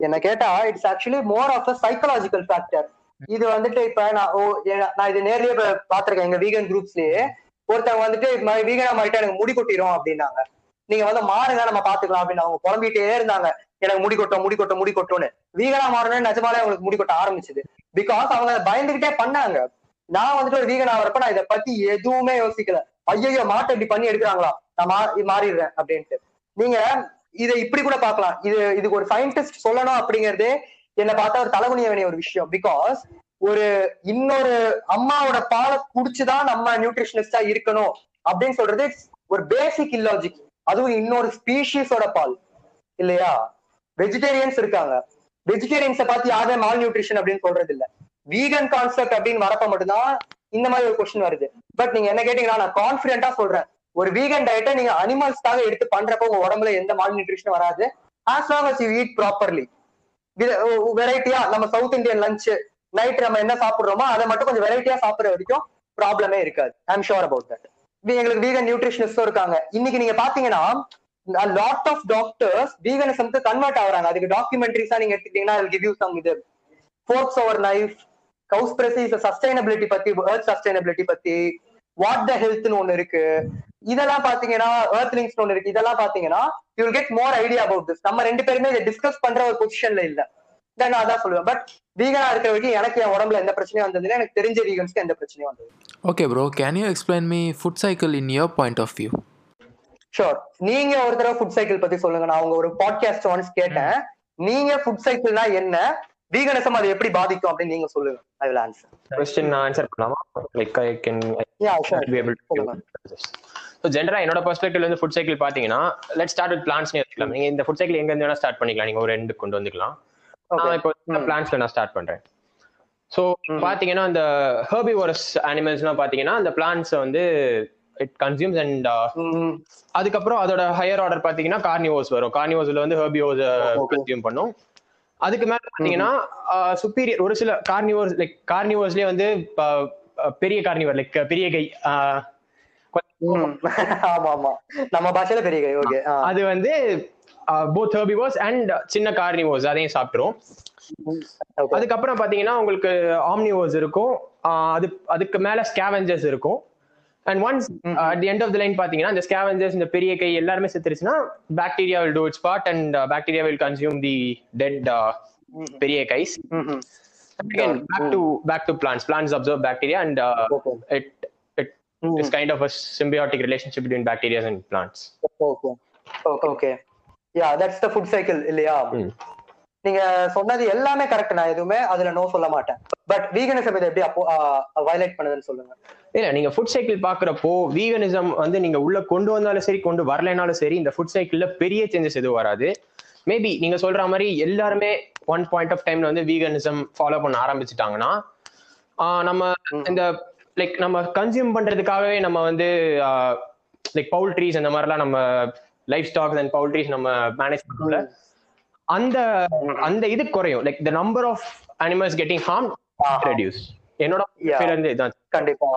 என்ன கேட்டா it's actually more of a psychological factor இது வந்துட்டு இப்ப நான் ஓ நான் இது நேர்லயே பாத்திருக்கேன். எங்க வீகன் குரூப்ஸ்லயே ஒருத்தவங்க வந்துட்டு இது மாதிரி வீகனா மாறிட்டா எனக்கு முடி கொட்டிரும் அப்படின்னாங்க. நீங்க வந்து மாறுங்க நம்ம பாத்துக்கலாம் அப்படின்னு அவங்க புலம்பிட்டே இருந்தாங்க. எனக்கு முடி கொட்டும் முடி கொட்டும் முடி கொட்டும்னு. வீகனா மாறணும்னு நிஜமாலே அவங்களுக்கு முடி கொட்ட ஆரம்பிச்சது. பிகாஸ் அவங்க பயந்துகிட்டே பண்ணாங்க. நான் வந்துட்டு ஒரு வீகன் ஆகிறப்ப நான் இதை பத்தி எதுவுமே யோசிக்கல. ஐயோ மாட்டை இப்படி பண்ணி எடுக்கிறாங்களா? நான் மா- மாறிடுறேன் அப்படின்ட்டு. நீங்க இதை இப்படி கூட பாக்கலாம் இது இதுக்கு ஒரு சயின்டிஸ்ட் சொல்லணும் அப்படிங்கறதே என்ன பார்த்தா ஒரு தலைகுனிய வேண்டிய ஒரு விஷயம். பிகாஸ் ஒரு இன்னொரு அம்மாவோட பாலை குடிச்சுதான் நம்ம நியூட்ரிஷனிஸ்டா இருக்கணும் அப்படின்னு சொல்றது ஒரு பேசிக் இல்லாஜிக் அதுவும் இன்னொரு ஸ்பீஷீஸோட பால். இல்லையா? வெஜிடேரியன்ஸ் இருக்காங்க. வெஜிடேரியன்ஸை பார்த்து யாரும் மால் நியூட்ரிஷன் அப்படின்னு சொல்றது இல்ல வீகன் கான்செப்ட் அப்படின்னு வரப்ப மட்டும்தான் இந்த மாதிரி ஒரு கொஸ்டின் வருது. பட் நீங்க என்ன கேட்டீங்கன்னா நான் கான்பிடென்ட்டா சொல்றேன். ஒரு வீகன் டயட்டை நீங்க அனிமல்ஸ்க்காக எடுத்து பண்றப்ப உங்க உடம்புல எந்த மால் நியூட்ரிஷன் வராது as long as you eat properly வெரைட்டியா நம்ம சவுத் இந்தியன் லஞ்ச் நைட் நம்ம என்ன சாப்பிடுறோமோ அதை மட்டும் கொஞ்சம் வெரைட்டியா சாப்பிடுற வரைக்கும் ப்ராப்ளமே இருக்காது. ஐம் ஷோர் அபவுட் தட் எங்களுக்கு வீகன் நியூட்ரிஷனிஸ்டும் இருக்காங்க. இன்னைக்கு நீங்க பாத்தீங்கன்னா லாட் ஆஃப் டாக்டர்ஸ் வீகனிசம்க்கு கன்வெர்ட் ஆகுறாங்க. அதுக்கு டாக்குமெண்ட்ரிஸா நீங்க எடுத்துக்கிட்டீங்கன்னா கிவ் யூ சம் இது. Forks over life Cowspiracy sustainability பத்தி ஏர்த் சஸ்டைனபிலிட்டி பத்தி வாட் த ஹெல்த்னு ஒண்ணு இருக்கு. இதெல்லாம் பாத்தீங்கன்னா ஏர்த்லிங்ஸ் ஒண்ணு இருக்கு. இதெல்லாம் பாத்தீங்கன்னா you get more idea about this நம்ம ரெண்டு பேருமே இதை டிஸ்கஸ் பண்ற ஒரு பொசிஷன்ல இல்ல. நான் அதான் சொல்லுவேன். பட் வீகனா இருக்கிற வரைக்கும் எனக்கு என் உடம்புல எந்த பிரச்சனையும் வந்ததுல எனக்கு தெரிஞ்ச வீகன்ஸ்க்கு எந்த பிரச்சனையும் வந்தது okay bro can you explain me food cycle in your point of view sure நீங்க ஒரு தடவை ஃபுட் சைக்கிள் பத்தி சொல்லுங்க. நான் உங்க ஒரு பாட்காஸ்ட் ஒன்ஸ் கேட்டேன். நீங்க ஃபுட் சைக்கிள்னா என்ன? வீகனிசம் அது எப்படி பாதிக்கும் அப்படின்னு நீங்க சொல்லுங்க. ஐ வில் ஆன்சர் கொஸ்டின் நான் ஆன்சர் பண்ணலாமா? Like I can yeah be able to சொல்லுங்க. ஸோ ஜென்ரலா என்னோட பெர்ஸ்பெக்டிவ்ல இருந்து ஃபுட் சைக்கிள் பாத்தீங்கன்னா லெட் ஸ்டார்ட் வித் பிளான்ஸ்னே வச்சுக்கலாம் நீங்க இந்த ஃபுட் சைக்கிள் எங்க இருந்து வேணா ஸ்டார்ட் பண்ணிக்கலாம். நீங்க ஒரு ரெண்டு கொண்டு வந்துக்கலாம். நான் இப்போ. பிளான்ஸ்ல நான் ஸ்டார்ட் பண்றேன். ஸோ ம். பாத்தீங்கன்னா இந்த ஹெர்பிவோரஸ் அனிமல்ஸ்லாம் பாத்தீங்கன்னா அந்த பிளான்ஸ் வந்து இட் கன்சியூம்ஸ் அண்ட் அதுக்கப்புறம் அதோட ஹையர் ஆர்டர் பாத்தீங்கன்னா கார்னிவோஸ் வரும். கார்னிவோஸ்ல வந்து ஹெர்பியோஸ். கன்சியூம் பண்ணும். அதுக்கு மேல பாத்தீங்கன்னா சுப்பீரியர் ஒரு சில கார்னிவோர்ஸ் லைக் கார்னிவோர்ஸ்லயே வந்து பெரிய கார்னிவர் லைக் பெரிய கை. ஆமா ஆமா நம்ம பாஷையில பெரிய கை ஓகே அது வந்து போத் ஹெர்பிவோர்ஸ் அண்ட் சின்ன கார்னிவோர்ஸ் அதையும் சாப்பிட்டுரும். அதுக்கப்புறம் பாத்தீங்கன்னா உங்களுக்கு ஆம்னிவோர்ஸ் இருக்கும். அது அதுக்கு மேல ஸ்கேவெஞ்சர்ஸ் இருக்கும். And once at the end of the line பாத்தீங்கன்னா இந்த ஸ்கேவெஞ்சர்ஸ் இந்த பெரிய கை எல்லாருமே செத்துருச்சுன்னா bacteria will do its part and bacteria will consume the dead பெரிய guys. Again back to back to plants. Plants observe bacteria and uh, Okay. it it is kind of a symbiotic relationship between bacteria and plants. Okay okay yeah that's the food cycle இல்லையா. நீங்க சொன்னது எல்லாமே கரெக்ட் நான் எதுவுமே அதுல நோ சொல்ல மாட்டேன். பட் வீகனிசம் இதை எப்படி அப்போ வயலேட் பண்ணுதுன்னு சொல்லுங்க. இல்ல நீங்க ஃபுட் சைக்கிள் பாக்குறப்போ வீகனிசம் வந்து நீங்க உள்ள கொண்டு வந்தாலும் சரி கொண்டு வரலைனாலும் சரி இந்த ஃபுட் சைக்கிள்ல பெரிய சேஞ்சஸ் எதுவும் வராது. மேபி நீங்க சொல்ற மாதிரி எல்லாருமே ஒன் பாயிண்ட் ஆஃப் டைம்ல வந்து வீகனிசம் ஃபாலோ பண்ண ஆரம்பிச்சுட்டாங்கன்னா நம்ம இந்த லைக் நம்ம கன்சியூம் பண்றதுக்காகவே நம்ம வந்து லைக் பவுல்ட்ரிஸ் அந்த மாதிரிலாம் நம்ம லைஃப் ஸ்டாக்ஸ் அண்ட் பவுல்ட்ரிஸ் நம்ம மேனேஜ் பண்ணல அந்த அந்த இது குறையும். Like the number of animals getting harm reduce என்னோட இதான். கண்டிப்பா.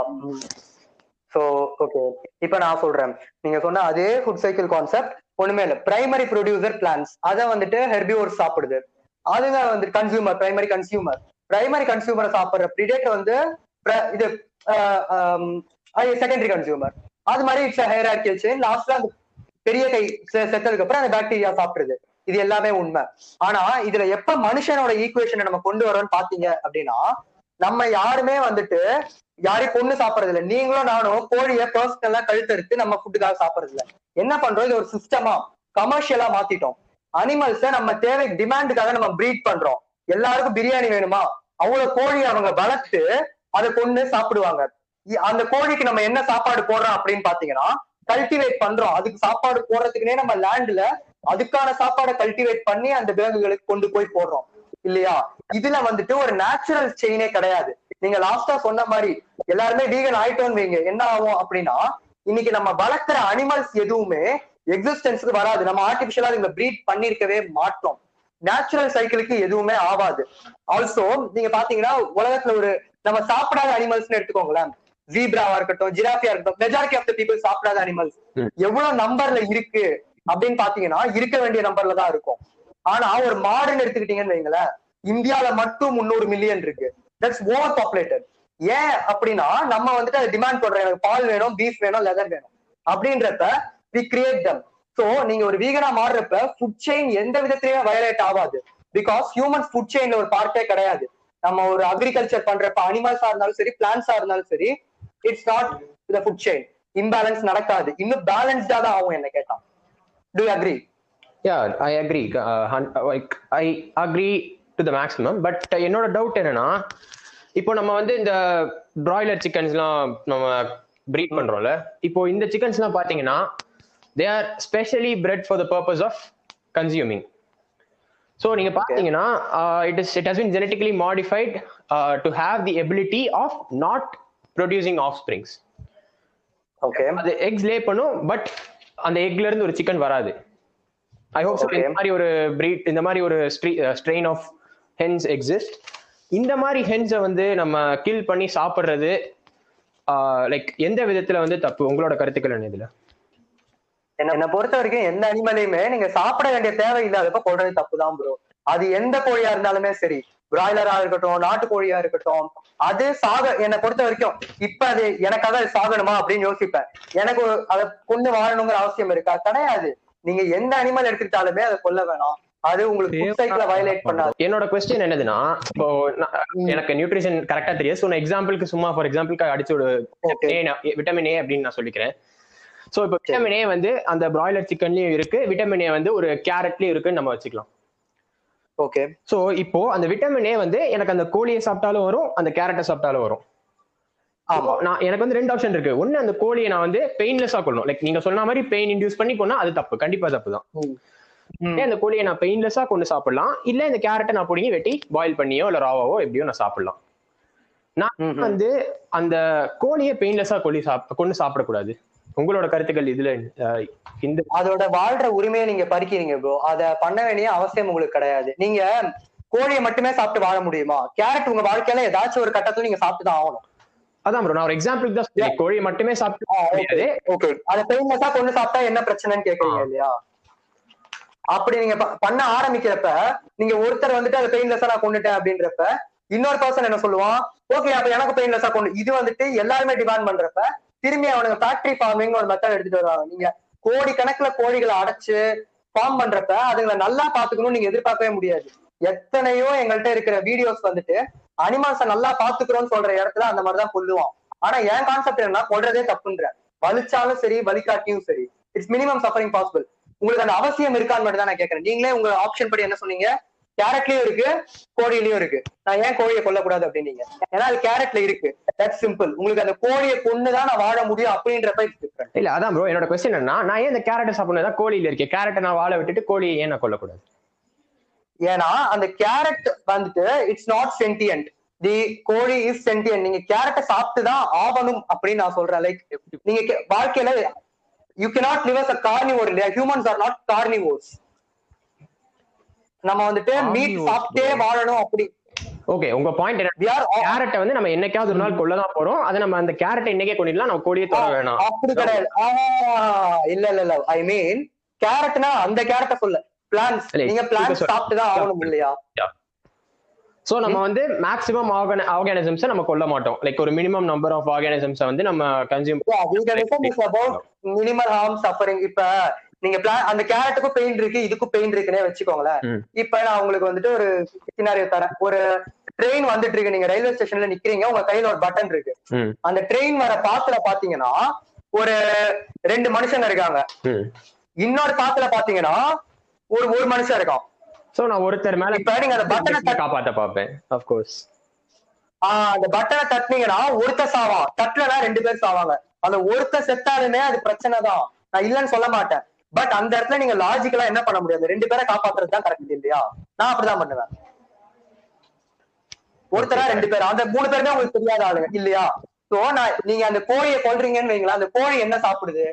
சோ ஓகே இப்ப நான் சொல்றேன். நீங்க சொன்ன அதே ஃபுட் சைக்கிள் கான்செப்ட் ஒண்ணுமே இல்ல. பிரைமரி ப்ரொடியூசர் பிளான்ஸ் அதை வந்துட்டு ஹெர்பிவோர் சாப்பிடுது. அதுதான் வந்து கன்சியூமர் பிரைமரி கன்சியூமர் பிரைமரி கன்சியூமரை சாப்பிடுற ப்ரிடேட்டர் வந்து இது செகண்டரி கன்சியூமர் அது மாதிரி இட்ஸ் ஹையரார்கியல் செயின் லாஸ்ட்ல அந்த பெரிய கை செத்ததுக்கு அப்புறம் அந்த பாக்டீரியா சாப்பிடுது. இது எல்லாமே உண்மை. ஆனா இதுல எப்ப மனுஷனோட ஈக்குவேஷனை நம்ம கொண்டு வரோம்னு பாத்தீங்க அப்படின்னா நம்ம யாருமே வந்துட்டு யாரையும் கொண்டு சாப்பிடுறது இல்ல. நீங்களும் நானும் கோழிய பர்சனலா கழுத்தறுத்து நம்ம ஃபுட்டுக்காக சாப்பிடுறது இல்லை. என்ன பண்றோம்? இது ஒரு சிஸ்டமா கமர்ஷியலா மாத்திட்டோம். அனிமல்ஸ நம்ம தேவை டிமாண்டுக்காக நம்ம பிரீட் பண்றோம். எல்லாருக்கும் பிரியாணி வேணுமா? அவ்வளவு கோழி அவங்க வளர்த்து அதை கொண்டு சாப்பிடுவாங்க. அந்த கோழிக்கு நம்ம என்ன சாப்பாடு போடுறோம் அப்படின்னு பாத்தீங்கன்னா கல்டிவேட் பண்றோம். அதுக்கு சாப்பாடு போடுறதுக்குனே நம்ம லேண்ட்ல அதுக்கான சாப்பாடை கல்டிவேட் பண்ணி அந்த விலங்குகளுக்கு கொண்டு போய் போடுறோம். இல்லையா? இதுல வந்துட்டு ஒரு நேச்சுரல் செயினே கிடையாது. நீங்க லாஸ்டா சொன்ன மாதிரி எல்லாருமே வீகன் ஆயிட்டோம்னு வைங்க. என்ன ஆகும் அப்படின்னா இன்னைக்கு நம்ம வளர்க்குற அனிமல்ஸ் எதுவுமே எக்ஸிஸ்டன்ஸுக்கு வராது. நம்ம ஆர்டிபிஷியலா இதுல ப்ரீட் பண்ணிருக்கவே மாட்டோம். நேச்சுரல் சைக்கிளுக்கு எதுவுமே ஆகாது. ஆல்சோ நீங்க பாத்தீங்கன்னா உலகத்துல ஒரு நம்ம சாப்பிடாத அனிமல்ஸ்னு எடுத்துக்கோங்களேன். ஜீப்ராவா இருக்கட்டும் ஜிராஃபியா இருக்கட்டும் மெஜாரிட்டி ஆஃப் த பீப்புள் சாப்பிடாத அனிமல்ஸ். எவ்வளவு நம்பர்ல இருக்கு? அப்படின்னு பாத்தீங்கன்னா இருக்க வேண்டிய நம்பர்ல தான் இருக்கும். ஆனா ஒரு மாடுன்னு எடுத்துக்கிட்டீங்கன்னு வைங்களேன் இந்தியால மட்டும் முன்னூறு மில்லியன் இருக்கு. தட்ஸ் ஓவர் பாப்புலேட்டட் ஏன் அப்படின்னா நம்ம வந்துட்டு அதை டிமாண்ட் பண்றோம் எனக்கு பால் வேணும் பீஃப் வேணும் லெதர் வேணும். அப்படின்றப்ப வி கிரியேட் தம் சோ நீங்க ஒரு வீகனா மாறுறப்ப ஃபுட் செயின் எந்த விதத்திலயும் வயலேட் ஆகாது. பிகாஸ் ஹியூமன்ஸ் ஃபுட் செயின்ல ஒரு பார்ட்டே கிடையாது. நம்ம ஒரு அக்ரிகல்ச்சர் பண்றப்ப அனிமல்ஸா இருந்தாலும் சரி பிளான்ஸா இருந்தாலும் சரி it's not the food chain imbalance நடக்காது. இன்னும் பேலன்ஸ்டா தான் ஆகும் என்ன கேட்டான் கேட்டா to agree yeah I agree like I agree to the maximum but என்னோட டவுட் என்னன்னா இப்போ நம்ம வந்து இந்த பிராய்லர் சிக்கன்ஸ்லாம் நம்ம ப்ரீட் பண்றோம்ல இப்போ இந்த சிக்கன்ஸ்லாம் பாத்தீங்கன்னா they are specially bred for the purpose of consuming so நீங்க பாத்தீங்கன்னா it is it has been genetically modified to have the ability of not producing offsprings okay அது எக்ஸ் லே பண்ணும் பட் அந்த எக்ல இருந்து ஒரு சிக்கன் வராது. I hope. இந்த மாதிரி ஒரு பிரீட் இந்த மாதிரி ஒரு ஸ்ட்ரெயின் ஆஃப் ஹென்ஸ் எக்ஸிஸ்ட் இந்த மாதிரி ஹென்ஸை வந்து நம்ம கில் பண்ணி சாப்பிடுறது லைக் எந்த விதத்துல வந்து தப்பு? உங்களோட கருத்துக்கள் என்ன இதுல? என்ன என்னை பொறுத்த வரைக்கும் எந்த அனிமலையுமே நீங்க சாப்பிட வேண்டிய தேவை இல்லாதப்ப கொள்றது தப்பு தான் ப்ரோ அது எந்த கோழியா இருந்தாலுமே சரி. பிராய்லரா இருக்கட்டும் நாட்டு கோழியா இருக்கட்டும் அது சாக என்னை பொறுத்த வரைக்கும் இப்ப அது எனக்காக அது சாகணுமா அப்படின்னு யோசிப்பேன். எனக்கு ஒரு அதை கொண்டு வாழணுங்கிற அவசியம் இருக்கா? கிடையாது. நீங்க எந்த அனிமல் எடுத்துக்கிட்டாலுமே அதை கொல்ல வேணாம். அது உங்களுக்கு என்னோட கொஸ்டின் என்னதுன்னா இப்போ நான் எனக்கு நியூட்ரிஷன் கரெக்டா தெரியாது. ஸோ நான் எக்ஸாம்பிளுக்கு சும்மா ஃபார் எக்ஸாம்பிளுக்கு அடிச்சு. விட்டமின் ஏ அப்படின்னு நான் சொல்லிக்கிறேன். ஸோ இப்போ விட்டமின் ஏ வந்து அந்த பிராய்லர் சிக்கன்லயும் இருக்கு. விட்டமின் ஏ வந்து ஒரு கேரட்லயும் இருக்குன்னு நம்ம வச்சுக்கலாம். ஓகே சோ இப்போ அந்த விட்டமின் ஏ வந்து எனக்கு அந்த கோழியை சாப்பிட்டாலும் வரும் அந்த கேரட்டை சாப்பிட்டாலும் வரும். ஆமா. நான் எனக்கு வந்து ரெண்டு ஆப்ஷன் இருக்கு. ஒண்ணு அந்த கோழியை நான் வந்து பெயின்லெஸ்ஸா கொள்ளணும் லைக் நீங்க சொன்ன மாதிரி பெயின் இன்டியூஸ் பண்ணி கொண்டா அது தப்பு. கண்டிப்பா தப்பு தான். அந்த கோழியை நான் பெயின்லெஸ்ஸா கொண்டு சாப்பிடலாம். இல்ல இந்த கேரட்டை நான் பிடிங்கி வெட்டி பாயில் பண்ணியோ இல்ல ராவாவோ எப்படியோ நான் சாப்பிடலாம். நான். வந்து அந்த கோழியை பெயின்லெஸ்ஸா கொள்ளி சாப் கொண்டு சாப்பிடக்கூடாது. உங்களோட கருத்துக்கள் இதுல இந்த அதோட வாழ்ற உரிமையை நீங்க பறிக்கிறீங்க ப்ரோ அத பண்ண வேண்டிய அவசியம் உங்களுக்கு கிடையாது. நீங்க கோழியை மட்டுமே சாப்பிட்டு வாழ முடியுமா? கேரட் உங்க வாழ்க்கையில ஏதாச்சும் ஒரு கட்டத்துல நீங்க சாப்பிட்டு தான் ஆகணும். அதான் ப்ரோ நான் ஒரு எக்ஸாம்பிளுக்கு தான் சொல்றேன். கோழியை மட்டுமே சாப்பிட்டு ஓகே அத பெயின்லெஸ்ஸா கொண்டு சாப்பிட்டா என்ன பிரச்சனைன்னு கேக்குறீங்க இல்லையா? அப்படி நீங்க பண்ண ஆரம்பிக்கிறப்ப நீங்க ஒருத்தர் வந்துட்டு அதை பெயின்லெஸ்ஸா நான் கொண்டுட்டேன் அப்படின்றப்ப இன்னொரு பர்சன் என்ன சொல்லுவான்? ஓகே அப்ப எனக்கு பெயின்லெஸ்ஸா கொண்டு இது வந்துட்டு எல்லாருமே டிமாண்ட் பண்றப்ப திரும்பி அவனுக்கு ஃபேக்டரி ஃபார்மிங் ஒரு மெத்தட் எடுத்துட்டு வருவாங்க. நீங்க கோடி கணக்குல கோழிகளை அடைச்சு ஃபார்ம் பண்றப்ப அதுங்களை நல்லா பாத்துக்கணும்னு நீங்க எதிர்பார்க்கவே முடியாது. எத்தனையோ எங்கள்கிட்ட இருக்கிற வீடியோஸ் வந்துட்டு அனிமல்ஸை நல்லா பாத்துக்கிறோம்னு சொல்ற இடத்துல அந்த மாதிரிதான் கொல்லுவான். ஆனா என் கான்செப்ட் என்ன கொல்றதே தப்புன்ற. வலிச்சாலும் சரி வலிக்காட்டியும் சரி. இட்ஸ் மினிமம் சஃபரிங் பாசிபிள் உங்களுக்கு அந்த அவசியம் இருக்கான்னு மட்டும் தான் நான் கேட்கறேன் நீங்களே உங்க ஆப்ஷன் படி என்ன சொன்னீங்க? கேரட்லயும் இருக்கு கோழிலயும் இருக்கு. நான் ஏன் கோழியை கொல்லக்கூடாது அப்படின்னீங்க? ஏன்னா அது கேரட்ல இருக்கு. தட் சிம்பிள் உங்களுக்கு அந்த கோழியை கொண்டுதான் நான் வாழ முடியும் அப்படின்றப்ப இட்ஸ் டிஃபரெண்ட் இல்ல அதான் ப்ரோ என்னோட கொஸ்டின் என்ன நான் ஏன் இந்த கேரட்டை சாப்பிடணும்? கோழியில இருக்கேன் கேரட்டை நான் வாழ விட்டுட்டு கோழியை ஏன் நான் கொல்லக்கூடாது? ஏன்னா அந்த கேரட் வந்துட்டு இட்ஸ் நாட் சென்டியன்ட் தி கோழி இஸ் சென்டியன்ட் நீங்க கேரட்டை சாப்பிட்டு தான் ஆகணும் அப்படின்னு நான் சொல்றேன். லைக் நீங்க கே- வாழ்க்கையில you cannot live as a carnivore. இல்லையா ஹியூமன்ஸ் ஆர் நாட் carnivores. நம்ம வந்துட்டு மீட் சாப்பிட்டே வாழணும் அப்படி. ஓகே உங்க பாயிண்ட் என்ன? கேரட்டை வந்து நம்ம என்னைக்காவது ஒரு நாள் கொல்ல தான் போறோம். அதை நம்ம அந்த கேரட்டை இன்னைக்கே கொண்டிடலாம் நம்ம கோழியை தொட வேணாம். அப்படி கிடையாது. இல்ல இல்ல இல்ல. ஐ மீன் கேரட்னா அந்த கேரட்டை சொல்ல. பிளான்ஸ் நீங்க பிளான்ஸ் சாப்பிட்டு தான் ஆகணும் இல்லையா? சோ நம்ம வந்து மேக்ஸிமம் ஆர்கானிசம்ஸ் நம்ம கொல்ல மாட்டோம். லைக் ஒரு மினிமம் நம்பர் ஆஃப் ஆர்கானிசம்ஸ் வந்து நம்ம கன்சியூம் minimal harm suffering. இப்ப நீங்க பிளான் அந்த கேரட்டுக்கும் பெயின் இருக்கு இதுக்கும் பெயின் இருக்குன்னே வச்சுக்கோங்களேன். இப்ப நான் உங்களுக்கு வந்துட்டு ஒரு சினாரியோ தரேன். ஒரு ட்ரெயின் வந்துட்டு இருக்கு. நீங்க ரயில்வே ஸ்டேஷன்ல நிக்கிறீங்க உங்க கையில ஒரு பட்டன் இருக்கு. அந்த ட்ரெயின் வர பாத்துல பாத்தீங்கன்னா ஒரு ரெண்டு மனுஷங்க இருக்காங்க. இன்னொரு பாத்துல பாத்தீங்கன்னா ஒரு ஒரு மனுஷன் இருக்கான். சோ நான் ஒருத்தர் மேல இப்ப நீங்க அந்த பட்டனை காப்பாத்த பாப்பேன் ஆஃப் கோர்ஸ் ஆஹ் அந்த பட்டனை தட்டினீங்கன்னா ஒருத்தர் சாவான். தட்டலனா ரெண்டு பேர் சாவாங்க. அந்த ஒருத்தர் செத்தாலுமே அது பிரச்சனை தான் நான் இல்லைன்னு சொல்ல மாட்டேன். பட் அந்த இடத்துல நீங்க லாஜிக்கலா என்ன பண்ண முடியாது ரெண்டு பேரை காப்பாத்துறது தான் கரெக்ட் இல்லையா? நான் அப்படிதான் பண்ணுவேன். ஒருத்தரா ரெண்டு பேர். அந்த மூணு பேருமே உங்களுக்கு தெரியாத ஆளுங்க. இல்லையா? சோ நான் நீங்க அந்த கோழியை கொல்றீங்கன்னு வைங்களேன். அந்த கோழி என்ன சாப்பிடுது?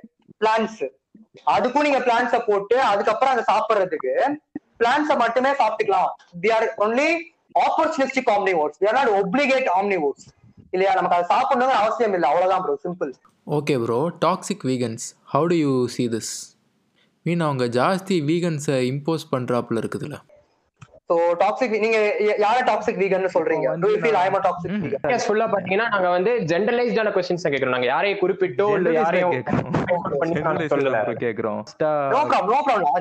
பிளான்ஸ் அதுக்கும் நீங்க பிளான்ஸ போட்டு அதுக்கப்புறம் அதை சாப்பிடுறதுக்கு பிளான்ஸ மட்டுமே சாப்பிட்டுக்கலாம். They are only opportunistic omni they are not obligate omnivores இல்லையா? நமக்கு அதை சாப்பிடணுங்கிற அவசியம் இல்லை. அவ்வளவுதான் bro simple okay bro toxic vegans how do you see this மீன் அவங்க ஜாஸ்தி வீகன்ஸை இம்போஸ் பண்ணுறாப்புல இருக்குதுல்ல சோ டாக்ஸிக் நீங்க யார டாக்ஸிக் வீகன்னு சொல்றீங்க? Do you feel I am toxic vegan ஃபுல்லா பாத்தீங்கன்னா நாங்க வந்து ஜென்ரலைஸ்டான கொஸ்டின்ஸ் கேக்குறோம். நாங்க யாரையும் குறிப்பிட்டோ இல்ல யாரையும் பண்ணி சொல்லல. கேக்குறோம். No problem no problem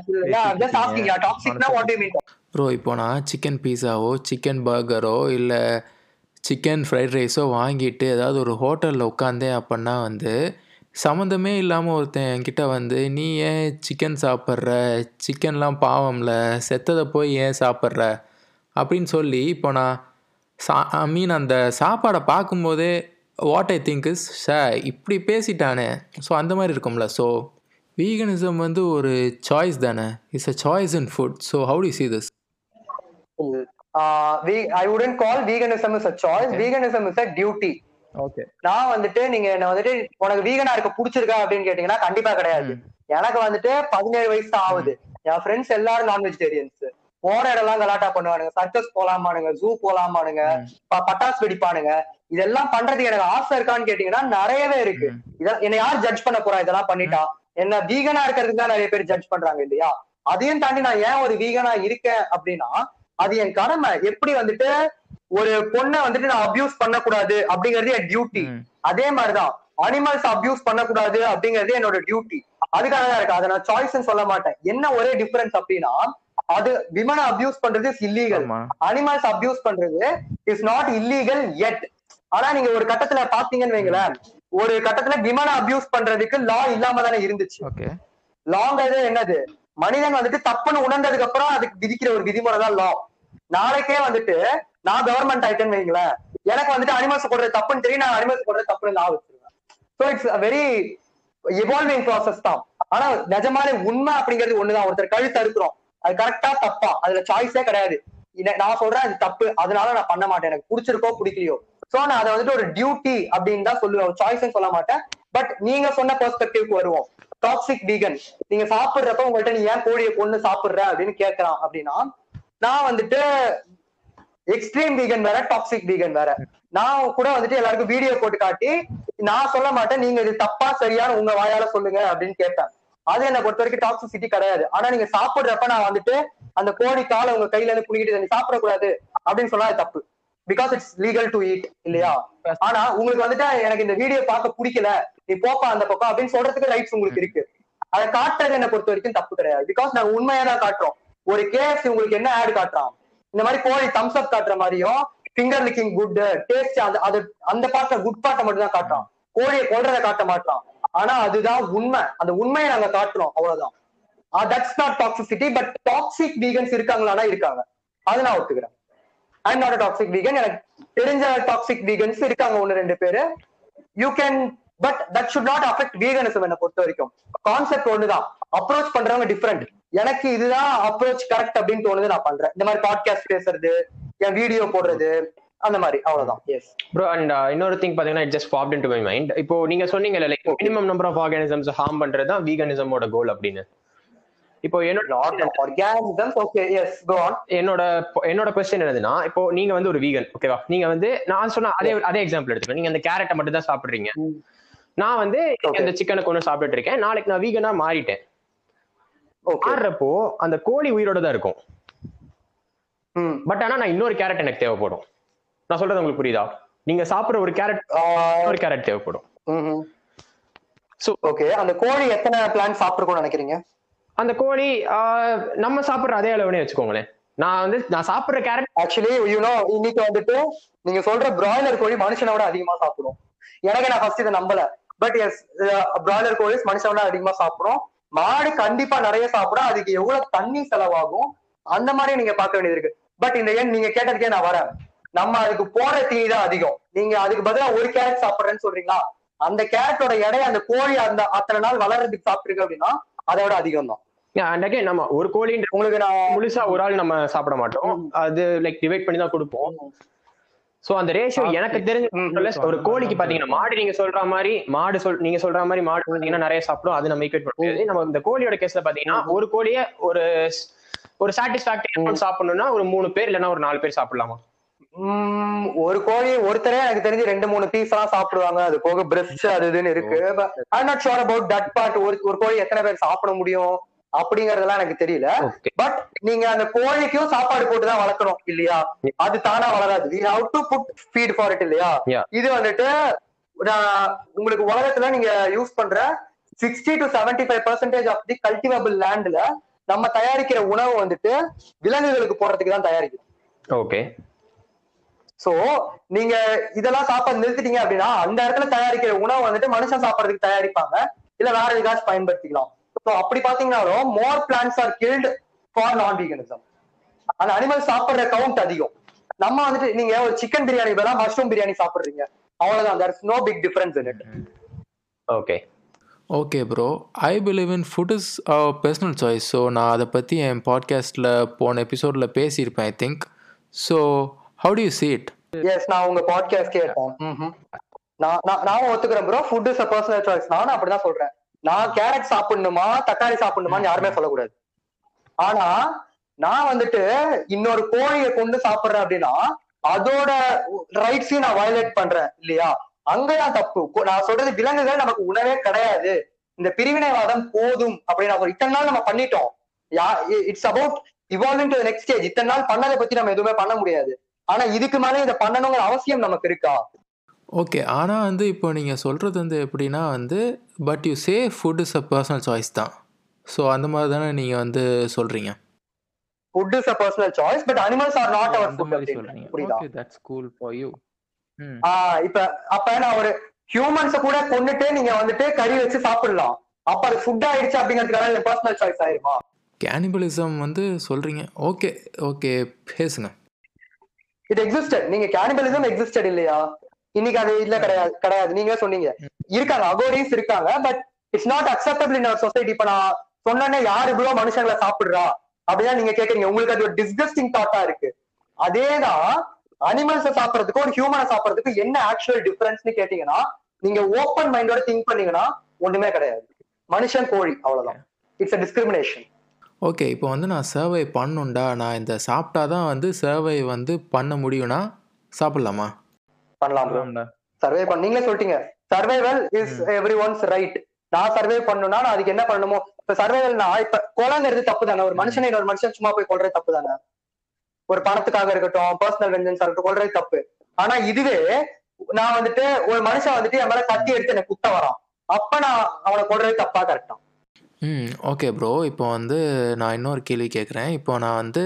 just asking ya டாக்ஸிக்னா what do mean bro இப்போ நான் சிக்கன் பீஸாவோ சிக்கன் பர்கரோ இல்லை சிக்கன் ஃப்ரைட் ரைஸோ வாங்கிட்டு ஏதாவது ஒரு ஹோட்டலில் உட்காந்தேன் அப்படின்னா வந்து சம்மந்தமே இல்லாமல் ஒருத்தன் என்கிட்ட வந்து நீ ஏன் சிக்கன் சாப்பிட்ற? சிக்கன்லாம் பாவம்ல. செத்ததை போய் ஏன் சாப்பிட்ற? அப்படின்னு சொல்லி இப்போ நான் சா ஐ மீன் அந்த சாப்பாடை பார்க்கும்போதே வாட் ஐ திங்க் இஸ் ஷே இப்படி பேசிட்டானே. ஸோ அந்த மாதிரி இருக்கும்ல. ஸோ வீகனிசம் வந்து ஒரு சாய்ஸ் தானே. It's a choice in food so how do see this? I wouldn't call veganism is a choice veganism is a duty நான் வந்துட்டு நீங்க என்ன வந்துட்டு உனக்கு வீகனா இருக்க பிடிச்சிருக்கா அப்படின்னு கேட்டீங்கன்னா கண்டிப்பா கிடையாது. எனக்கு வந்துட்டு பதினேழு வயசு தான் ஆகுது என் ஃப்ரெண்ட்ஸ் எல்லாரும் நான் வெஜிடேரியன்ஸ் போன இடம்லாம் கலாட்டா பண்ணுவானுங்க. சர்க்கஸ் போலாமானுங்க ஜூ போலாமானுங்க பட்டாசு வெடிப்பானுங்க. இதெல்லாம் பண்றதுக்கு எனக்கு ஆசை இருக்கான்னு கேட்டீங்கன்னா நிறையவே இருக்கு. இதெல்லாம் என்ன யார் ஜட்ஜ் பண்ண போறா? இதெல்லாம் பண்ணிட்டா. என்ன வீகனா இருக்கிறதுக்கு தான் நிறைய பேர் ஜட்ஜ் பண்றாங்க இல்லையா? அதையும் தாண்டி நான் ஏன் ஒரு வீகனா இருக்கேன் அப்படின்னா அது என் கடமை. எப்படி வந்துட்டு ஒரு பொண்ணை வந்துட்டு நான் அபியூஸ் பண்ணக்கூடாது அப்படிங்கிறது என் டியூட்டி அதே மாதிரிதான் அனிமல்ஸ் அபியூஸ் பண்ணக்கூடாது அப்படிங்கிறது என்னோட டியூட்டி அதுக்காக தான் இருக்கு? அதை நான் சாய்ஸ் சொல்ல மாட்டேன். என்ன ஒரே டிஃபரன்ஸ் அப்படின்னா அது விமனை அபியூஸ் பண்றது இஸ் இல்லீகல் அனிமல்ஸ் அபியூஸ் பண்றது இஸ் நாட் இல்லீகல் yet. ஆனா நீங்க ஒரு கட்டத்துல பாத்தீங்கன்னு வைங்களேன் ஒரு கட்டத்துல விமனை அபியூஸ் பண்றதுக்கு லா இல்லாம தானே இருந்துச்சு. லாங்கிறது என்னது? மனிதன் வந்துட்டு தப்புன்னு உணர்ந்ததுக்கு அப்புறம் அதுக்கு விதிக்கிற ஒரு விதிமுறை தான் லா நாளைக்கே வந்துட்டு நான் கவர்மெண்ட் ஆயிட்டேன்னு வைங்களேன் எனக்கு வந்துட்டு அனிமல்ஸ் போடுறது தப்புன்னு தெரியும் நான் அனிமல்ஸ் போடுறது தப்புன்னு லா வச்சிருவேன் so it's very evolving process தான். ஆனா நிஜமான உண்மை அப்படிங்கிறது ஒண்ணுதான். ஒருத்தர் கழுத்து அறுக்குறோம். அது கரெக்டா தப்பா? அதுல சாய்ஸே கிடையாது. நான் சொல்றேன் அது தப்பு. அதனால நான் பண்ண மாட்டேன். எனக்கு பிடிச்சிருக்கோ பிடிக்கலையோ. சோ நான் அதை வந்துட்டு ஒரு டியூட்டி அப்படின்னு தான் சொல்லுவேன். சாய்ஸ்ன்னு சொல்ல மாட்டேன். பட் நீங்க சொன்ன பெர்ஸ்பெக்டிவ்க்கு வருவோம். டாக்ஸிக் வீகன் நீங்க சாப்பிடுறப்ப உங்கள்ட்ட நீ ஏன் கோழியை கொண்டு சாப்பிடுற அப்படின்னு கேட்கலாம் அப்படின்னா நான் வந்துட்டு எக்ஸ்ட்ரீம் வீகன் வேற டாக்ஸிக் வீகன் வேற. நான் கூட வந்துட்டு எல்லாருக்கும் வீடியோ போட்டு காட்டி நான் சொல்ல மாட்டேன் நீங்க இது தப்பா சரியான உங்க வாயால சொல்லுங்க அப்படின்னு கேட்பேன் அது என்ன பொறுத்த வரைக்கும் டாக்ஸிசிட்டி கிடையாது. ஆனா நீங்க சாப்பிடுறப்ப நான் வந்துட்டு அந்த கோழி காலை உங்க கையில இருந்து புடிக்கிட்டு நீ சாப்பிடக்கூடாது அப்படின்னு சொன்னா அது தப்பு. Because it's legal to eat இல்லையா? ஆனா உங்களுக்கு வந்துட்டு எனக்கு இந்த வீடியோ பார்க்க பிடிக்கல நீ போப்பா அந்த பக்கம் அப்படின்னு சொல்றதுக்கு ரைட்ஸ் உங்களுக்கு இருக்கு. அதை காட்டுறது என்ன பொறுத்த வரைக்கும் தப்பு கிடையாது. பிகாஸ் நாங்க உண்மையா தான் காட்டுறோம். ஒரு கேஎஃப்சி உங்களுக்கு என்ன ஆடு காட்டுறான்? இந்த மாதிரி கோழி தம்ஸ் அப் காட்டுற மாதிரியும் ஃபிங்கர் லிக்கிங் குட் டேஸ்ட் அந்த அது அந்த பாட்டை குட் பாட்டை மட்டும் தான் காட்டுறான். கோழியை கொல்றதை காட்ட மாட்டான். ஆனா அதுதான் உண்மை. அந்த உண்மையை நாங்க காட்டுறோம் அவ்வளவுதான். That's not toxicity but toxic vegans இருக்காங்களானா இருக்காங்க. அது நான் ஒத்துக்கிறேன். ஐ நாட் டாக்ஸிக் வீகன் எனக்கு தெரிஞ்ச டாக்ஸிக் வீகன்ஸ் இருக்காங்க ஒன்னு ரெண்டு பேரு. You can but that should not affect veganism என்ன பொறுத்த வரைக்கும். கான்செப்ட் ஒண்ணுதான். அப்ரோச் பண்றவங்க டிஃப்ரெண்ட் எனக்கு இதுதான் அப்ரோச் கரெக்ட் அப்படின்னு தோணுது நான் பண்றேன். இந்த மாதிரி பாட்காஸ்ட் பேசுறது என் வீடியோ போடுறது அந்த மாதிரி. அவ்வளவுதான். எஸ் ப்ரோ அண்ட் இன்னொரு திங் பாத்தீங்கன்னா it just popped into my mind இப்போ நீங்க சொன்னீங்கல்ல like minimum number of organisms harm பண்றது தான் வீகனிசமோட கோல் அப்படின்னு. இப்போ என்னோட என்னோட என்னோட கொஸ்டின் என்னதுன்னா இப்போ நீங்க வந்து ஒரு வீகன் ஓகேவா நீங்க வந்து நான் சொன்ன அதே அதே எக்ஸாம்பிள் எடுத்துக்கோ நீங்க அந்த கேரட்டை மட்டும் தான் சாப்பிடுறீங்க. நான் வந்து. இந்த சிக்கனை கொண்டு சாப்பிட்டுட்டு இருக்கேன். நாளைக்கு நான் வீகனா மாறிட்டேன். மாறுறப்போ அந்த கோழி உயிரோட தான் இருக்கும். ம். பட் ஆனா நான் இன்னொரு கேரட் எனக்கு தேவைப்படும். நான் சொல்றது உங்களுக்கு புரியுதா? நீங்க சாப்பிடுற ஒரு கேரட் இன்னொரு கேரட் தேவைப்படும். ஸோ ஓகே அந்த கோழி எத்தனை பிளான் சாப்பிட்டுருக்கோம்னு நினைக்கிறீங்க? அந்த கோழி நம்ம சாப்பிடுற அதே அளவுனே வச்சுக்கோங்களேன். நான் வந்து நான் சாப்பிடுற கேரட் ஆக்சுவலி யூனோ இன்னைக்கு வந்துட்டு நீங்க சொல்ற பிராய்லர் கோழி மனுஷனை விட அதிகமா சாப்பிடும். எனக்கு நான் ஃபர்ஸ்ட் இதை நம்பல. பட் எஸ் பிராய்லர் கோழி மனுஷனை அதிகமா சாப்பிடும். மாடு கண்டிப்பா நிறைய சாப்பிடும் அதுக்கு எவ்வளவு தண்ணி செலவாகும் அந்த மாதிரி நீங்க பார்க்க வேண்டியது இருக்கு. பட் இந்த எண் நீங்க கேட்டதுக்கே நான் வரேன். நம்ம அதுக்கு போடுற தீனி தான் அதிகம். நீங்க அதுக்கு பதிலா ஒரு கேரட் சாப்பிடுறேன்னு சொல்றீங்களா? அந்த கேரட்டோட எடை அந்த கோழி அந்த அத்தனை நாள் வளர்றதுக்கு சாப்பிட்டுருக்கு அப்படின்னா அதை விட அதிகம் தான் நம்ம ஒரு கோழின்ற உங்களுக்கு நான் முழுசா ஒரு ஆள் நம்ம சாப்பிட மாட்டோம். அது லைக் டிவைட் பண்ணி தான் கொடுப்போம். சோ அந்த ரேஷியோ எனக்கு தெரிஞ்ச ஒரு கோழிக்கு பாத்தீங்கன்னா மாடு நீங்க சொல்ற மாதிரி மாடு சொல் நீங்க சொல்ற மாதிரி மாடு பாத்தீங்கன்னா நிறைய சாப்பிடும். அது நம்ம ஈக்குவேட் பண்ண முடியாது. நம்ம இந்த கோழியோட கேஸ்ல பாத்தீங்கன்னா ஒரு கோழிய ஒரு ஒரு சாட்டிஸ்பாக்டரி சாப்பிடணும்னா ஒரு மூணு பேர் இல்லைன்னா ஒரு நாலு பேர் சாப்பிடலாமா? ஒரு கோழி ஒருத்தரே எனக்கு தெரிஞ்சு ரெண்டு மூணு பீஸ் எல்லாம் சாப்பிடுவாங்க. அது போக பிரஸ்ட் அது இதுன்னு இருக்கு. I not sure about that part ஒரு ஒரு கோழி எத்தனை பேர் சாப்பிட முடியும்? அப்படிங்கறதெல்லாம் எனக்கு தெரியல. பட் நீங்க அந்த கோழிக்கும் சாப்பாடு போட்டு தான் வளர்க்கணும் இல்லையா? அது தானா வளராது. We have to put feed for it இல்லையா. இது வந்துட்டு உங்களுக்கு உலகத்துல நீங்க யூஸ் பண்ற sixty to seventy five percentage of the cultivable லேண்ட்ல நம்ம தயாரிக்கிற உணவு வந்துட்டு விலங்குகளுக்கு போடுறதுக்கு தான் தயாரிக்கிறோம் ஓகே சோ நீங்க இதெல்லாம் சாப்பாடு நிறுத்திட்டீங்க அப்படின்னா அந்த இடத்துல தயாரிக்கிற உணவு வந்துட்டு மனுஷன் சாப்பிடறதுக்கு தயாரிப்பாங்க. இல்ல வேற எதுக்காச்சும் பயன்படுத்திக்கலாம். சோ அப்படி பாத்தீங்கன்னாலும் more plants are killed for non veganism அந்த அனிமல் சாப்பிடுற கவுண்ட் அதிகம். நம்ம வந்துட்டு நீங்க ஒரு சிக்கன் பிரியாணி பதிலா மஷ்ரூம் பிரியாணி சாப்பிடுறீங்க. அவ்வளவுதான். There's no big difference in it okay okay bro I believe in food is personal choice so நான் அதை பற்றி என் பாட்காஸ்ட்டில் போன எபிசோடில் பேசியிருப்பேன் I think so how do you see it? Yes நான் உங்க பாட்காஸ்ட் கேட்டேன். நான் நான் நான் ஒத்துக்கிறேன் bro food is a personal choice நானும் அப்படிதான் சொல்றேன். நான் கேரட் சாப்பிடணுமா தக்காளி சாப்பிடணுமான்னு யாருமே சொல்லக்கூடாது. ஆனா நான் வந்துட்டு இன்னொரு கோழியை கொண்டு சாப்பிடுறேன் அப்படின்னா அதோட ரைட்ஸையும் நான் வயலேட் பண்றேன் இல்லையா? அங்கதான் தப்பு. நான் சொல்றது விலங்குகள் நமக்கு உணவே கிடையாது. இந்த பிரிவினைவாதம் போதும் அப்படின்னு இத்தனை நாள் நம்ம பண்ணிட்டோம். Ya it's about evolving to next stage இத்தனை நாள் பண்ணதை பத்தி நம்ம எதுவுமே பண்ண முடியாது. ஆனா இதுக்கு மேலே இதை பண்ணணுங்கிற அவசியம் நமக்கு இருக்கா? ஓகே ஆனால் வந்து இப்போ நீங்கள் சொல்கிறது வந்து எப்படின்னா வந்து but you say food is a personal choice தான். ஸோ அந்த மாதிரி தானே நீங்கள் வந்து சொல்கிறீங்க food is a personal choice but animals are not our food புரியுதா? That's cool for you ah இப்ப அப்ப நான் ஒரு ஹியூமன்ஸ கூட கொண்டுட்டு நீங்க வந்துட்டு கறி வச்சு சாப்பிடலாம். அப்ப அது ஃபுட் ஆயிடுச்சு அப்படிங்கிறதுக்கான பர்சனல் சாய்ஸ் ஆயிருமா? கேனிபலிசம் வந்து சொல்கிறீங்க ஓகே ஓகே பேசுங்க. இட் எக்ஸிஸ்டட் நீங்க கேனிபலிசம் எக்ஸிஸ்டட் இல்லையா? இன்னைக்கு அது இல்ல கிடையாது கிடையாது. நீங்களே சொன்னீங்க. இருக்காங்க அகோரிஸ் இருக்காங்க but it's not acceptable in our society இப்ப நான் சொன்னேன்னா யாரு இவ்வளோ மனுஷங்களை சாப்பிடுறா? அப்படிதான் நீங்க கேக்குறீங்க. உங்களுக்கு அது ஒரு டிஸ்கஸ்டிங் தாட்டா இருக்கு. அதேதான் அனிமல்ஸ சாப்பிடறதுக்கும் ஒரு ஹியூமனை சாப்பிடறதுக்கும் என்ன ஆக்சுவல் டிஃபரன்ஸ்னு கேட்டீங்கன்னா நீங்க ஓப்பன் மைண்டோட திங்க் பண்ணீங்கன்னா ஒண்ணுமே கிடையாது. மனுஷன் கோழி அவ்வளவுதான். இட்ஸ் அ டிஸ்கிரிமினேஷன் ஓகே இப்போ வந்து நான் சர்வை பண்ணுண்டா நான் இந்த சாப்பிட்டா தான் வந்து சர்வை வந்து பண்ண முடியும்னா சாப்பிட்லாமா? பண்ணலாம் bro. சர்வே பண்ண நீங்களே சொல்லிட்டீங்க. Survival is everyone's right நான் சர்வே பண்ணணும்னா நான் அதுக்கு என்ன பண்ணணுமோ இப்ப சர்வைவல் நான் இப்ப கொலைங்கிறது தப்பு தானே ஒரு மனுஷனை இன்னொரு மனுஷன் சும்மா போய் கொல்றது தப்பு தானே ஒரு பணத்துக்காக இருக்கட்டும் பர்சனல் வெஞ்சன்ஸ் இருக்கட்டும் கொல்றது தப்பு. ஆனா இதுவே நான் வந்துட்டு ஒரு மனுஷன் வந்துட்டு என் மேல கத்தி எடுத்து எனக்கு குத்த வரான். அப்ப நான் அவனை கொல்றது தப்பா கரெக்டா ம் ஓகே ப்ரோ இப்போ வந்து நான் இன்னொரு கேள்வி கேட்குறேன் இப்போ நான் வந்து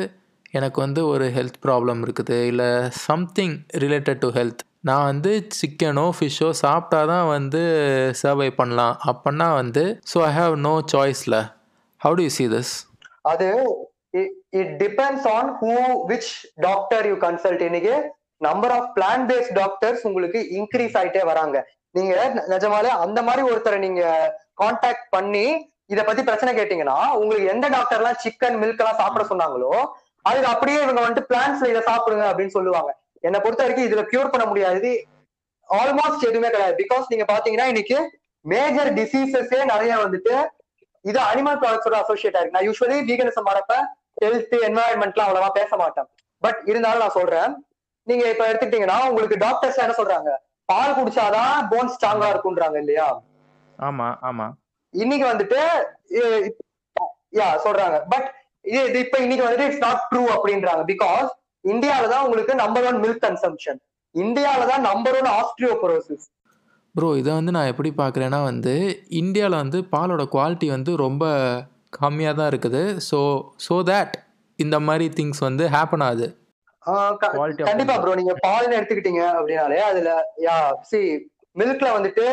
எனக்கு வந்து ஒரு ஹெல்த் ப்ராப்ளம் இருக்குது. இல்லை சம்திங் ரிலேட்டட் டு ஹெல்த் நான் வந்து சிக்கனோ ஃபிஷ்ஷோ சாப்பிட்டா தான் வந்து சர்வை பண்ணலாம். அப்படின்னா வந்து so I have no சாய்ஸில் how do you see this அது it depends on who which doctor you consult இன்னைக்கு number of plant based doctors உங்களுக்கு இன்க்ரீஸ் ஆயிட்டே வராங்க. நீங்க நிஜமாலே அந்த மாதிரி ஒருத்தரை நீங்க காண்டாக்ட் பண்ணி இத பத்தி பிரச்சனை கேட்டீங்கன்னா உங்களுக்கு எந்த டாக்டர்லாம் சிக்கன் மில்க் எல்லாம் சாப்பிட சொன்னாங்களோ அதுக்கு அப்படியே இவங்க வந்துட்டு பிளான்ஸ்ல இதை சாப்பிடுங்க அப்படின்னு சொல்லுவாங்க. என்னை பொறுத்த வரைக்கும் இதுல கியூர் பண்ண முடியாது. ஆல்மோஸ்ட் எதுவுமே கிடையாது. பிகாஸ் நீங்க பாத்தீங்கன்னா இன்னைக்கு மேஜர் டிசீசஸே நிறைய வந்துட்டு இது அனிமல் ப்ராடக்ட்ஸோட அசோசியேட் ஆயிருக்கு. நான் யூஸ்வலி வீகனிசம் வரப்ப ஹெல்த் என்வாயன்மெண்ட்லாம் அவ்வளவா பேச மாட்டேன். பட் இருந்தாலும் நான் சொல்றேன். நீங்க இப்ப எடுத்துக்கிட்டீங்கன்னா உங்களுக்கு டாக்டர்ஸ் என்ன சொல்றாங்க? பால் குடிச்சாதான் போன் ஸ்ட்ராங்கா இருக்கும்ன்றாங்க இல்லையா? ஆமா ஆமா. இன்னைக்கு வந்துட்டு யா சொல்றாங்க. பட் இது இது இப்ப இன்னைக்கு வந்துட்டு இட்ஸ் நாட் ட்ரூ அப்படின்றாங்க. பிகாஸ் இந்தியால தான் உங்களுக்கு நம்பர் ஒன் மில்க் கன்சம்ஷன் இந்தியால தான் நம்பர் ஒன் ஆஸ்ட்ரியோபரோசிஸ் ப்ரோ இதை வந்து நான் எப்படி பார்க்குறேன்னா வந்து இந்தியாவில் வந்து பாலோட குவாலிட்டி வந்து ரொம்ப கம்மியாக தான் இருக்குது. ஸோ ஸோ தேட் இந்த மாதிரி திங்ஸ் வந்து ஹேப்பன் ஆகுது. கண்டிப்பா milk. ப்ரோ நீங்க பால்னு எடுத்துக்கிட்டீங்க அப்படின்னாலே அதுல யா சி மில்க்ல வந்துட்டு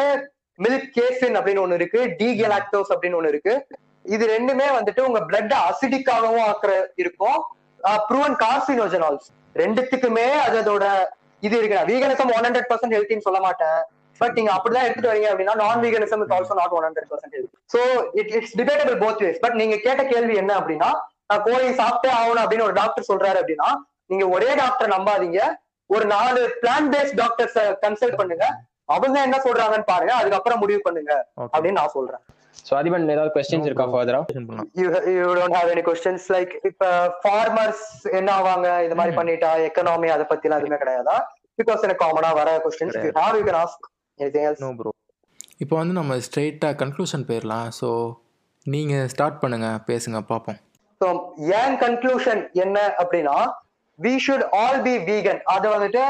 மில்க் கேசின் அப்படின்னு ஒண்ணு இருக்கு டீகெலாக்டோஸ் அப்படின்னு ஒண்ணு இருக்கு. இது ரெண்டுமே வந்துட்டு உங்க பிளட் அசிடிக்காகவும் ஆக்குற இருக்கும். ப்ரூவன் கார்சினோஜனால்ஸ் ரெண்டுத்துக்குமே அது அதோட இது இருக்கு வீகனிசம் ஒன் ஹண்ட்ரட் பர்சன்ட் ஹெல்த்தின்னு சொல்ல மாட்டேன். பட் நீங்க அப்படிதான் எடுத்துட்டு வரீங்க அப்படின்னா நான் veganism is also not one hundred percent health so it it's debatable both ways but நீங்க கேட்ட கேள்வி என்ன அப்படின்னா நான் கோழி சாப்பிட்டே ஆகணும் அப்படின்னு ஒரு டாக்டர் சொல்றாரு அப்படின்னா நீங்க ஒரே டாக்டர் நம்பாதீங்க. ஒரு நாலு பிளான் பேஸ்ட் டாக்டர்ஸ் கன்சல்ட் பண்ணுங்க. அவங்க என்ன சொல்றாங்கன்னு பாருங்க. அதுக்கப்புறம் முடிவு பண்ணுங்க. அப்படின்னு நான் சொல்றேன். ஸோ அதிபன் ஏதாவது கொஸ்டின்ஸ் இருக்கா ஃபர்தரா you don't have any questions like இப்ப ஃபார்மர்ஸ் என்ன ஆவாங்க? இது மாதிரி பண்ணிட்டா எக்கனாமி அதை பத்தி எல்லாம் எதுவுமே கிடையாதா? பிகாஸ் எனக்கு காமனா வர questions you have you can ask anything else no bro இப்போ வந்து நம்ம ஸ்ட்ரெயிட்டாக கன்க்ளூஷன் போயிடலாம் ஸோ நீங்கள் ஸ்டார்ட் பண்ணுங்கள் பேசுங்க பார்ப்போம். ஸோ ஏன் கன்க்ளூஷன் என்ன அப்படின்னா we should all be vegan அது வந்துட்டு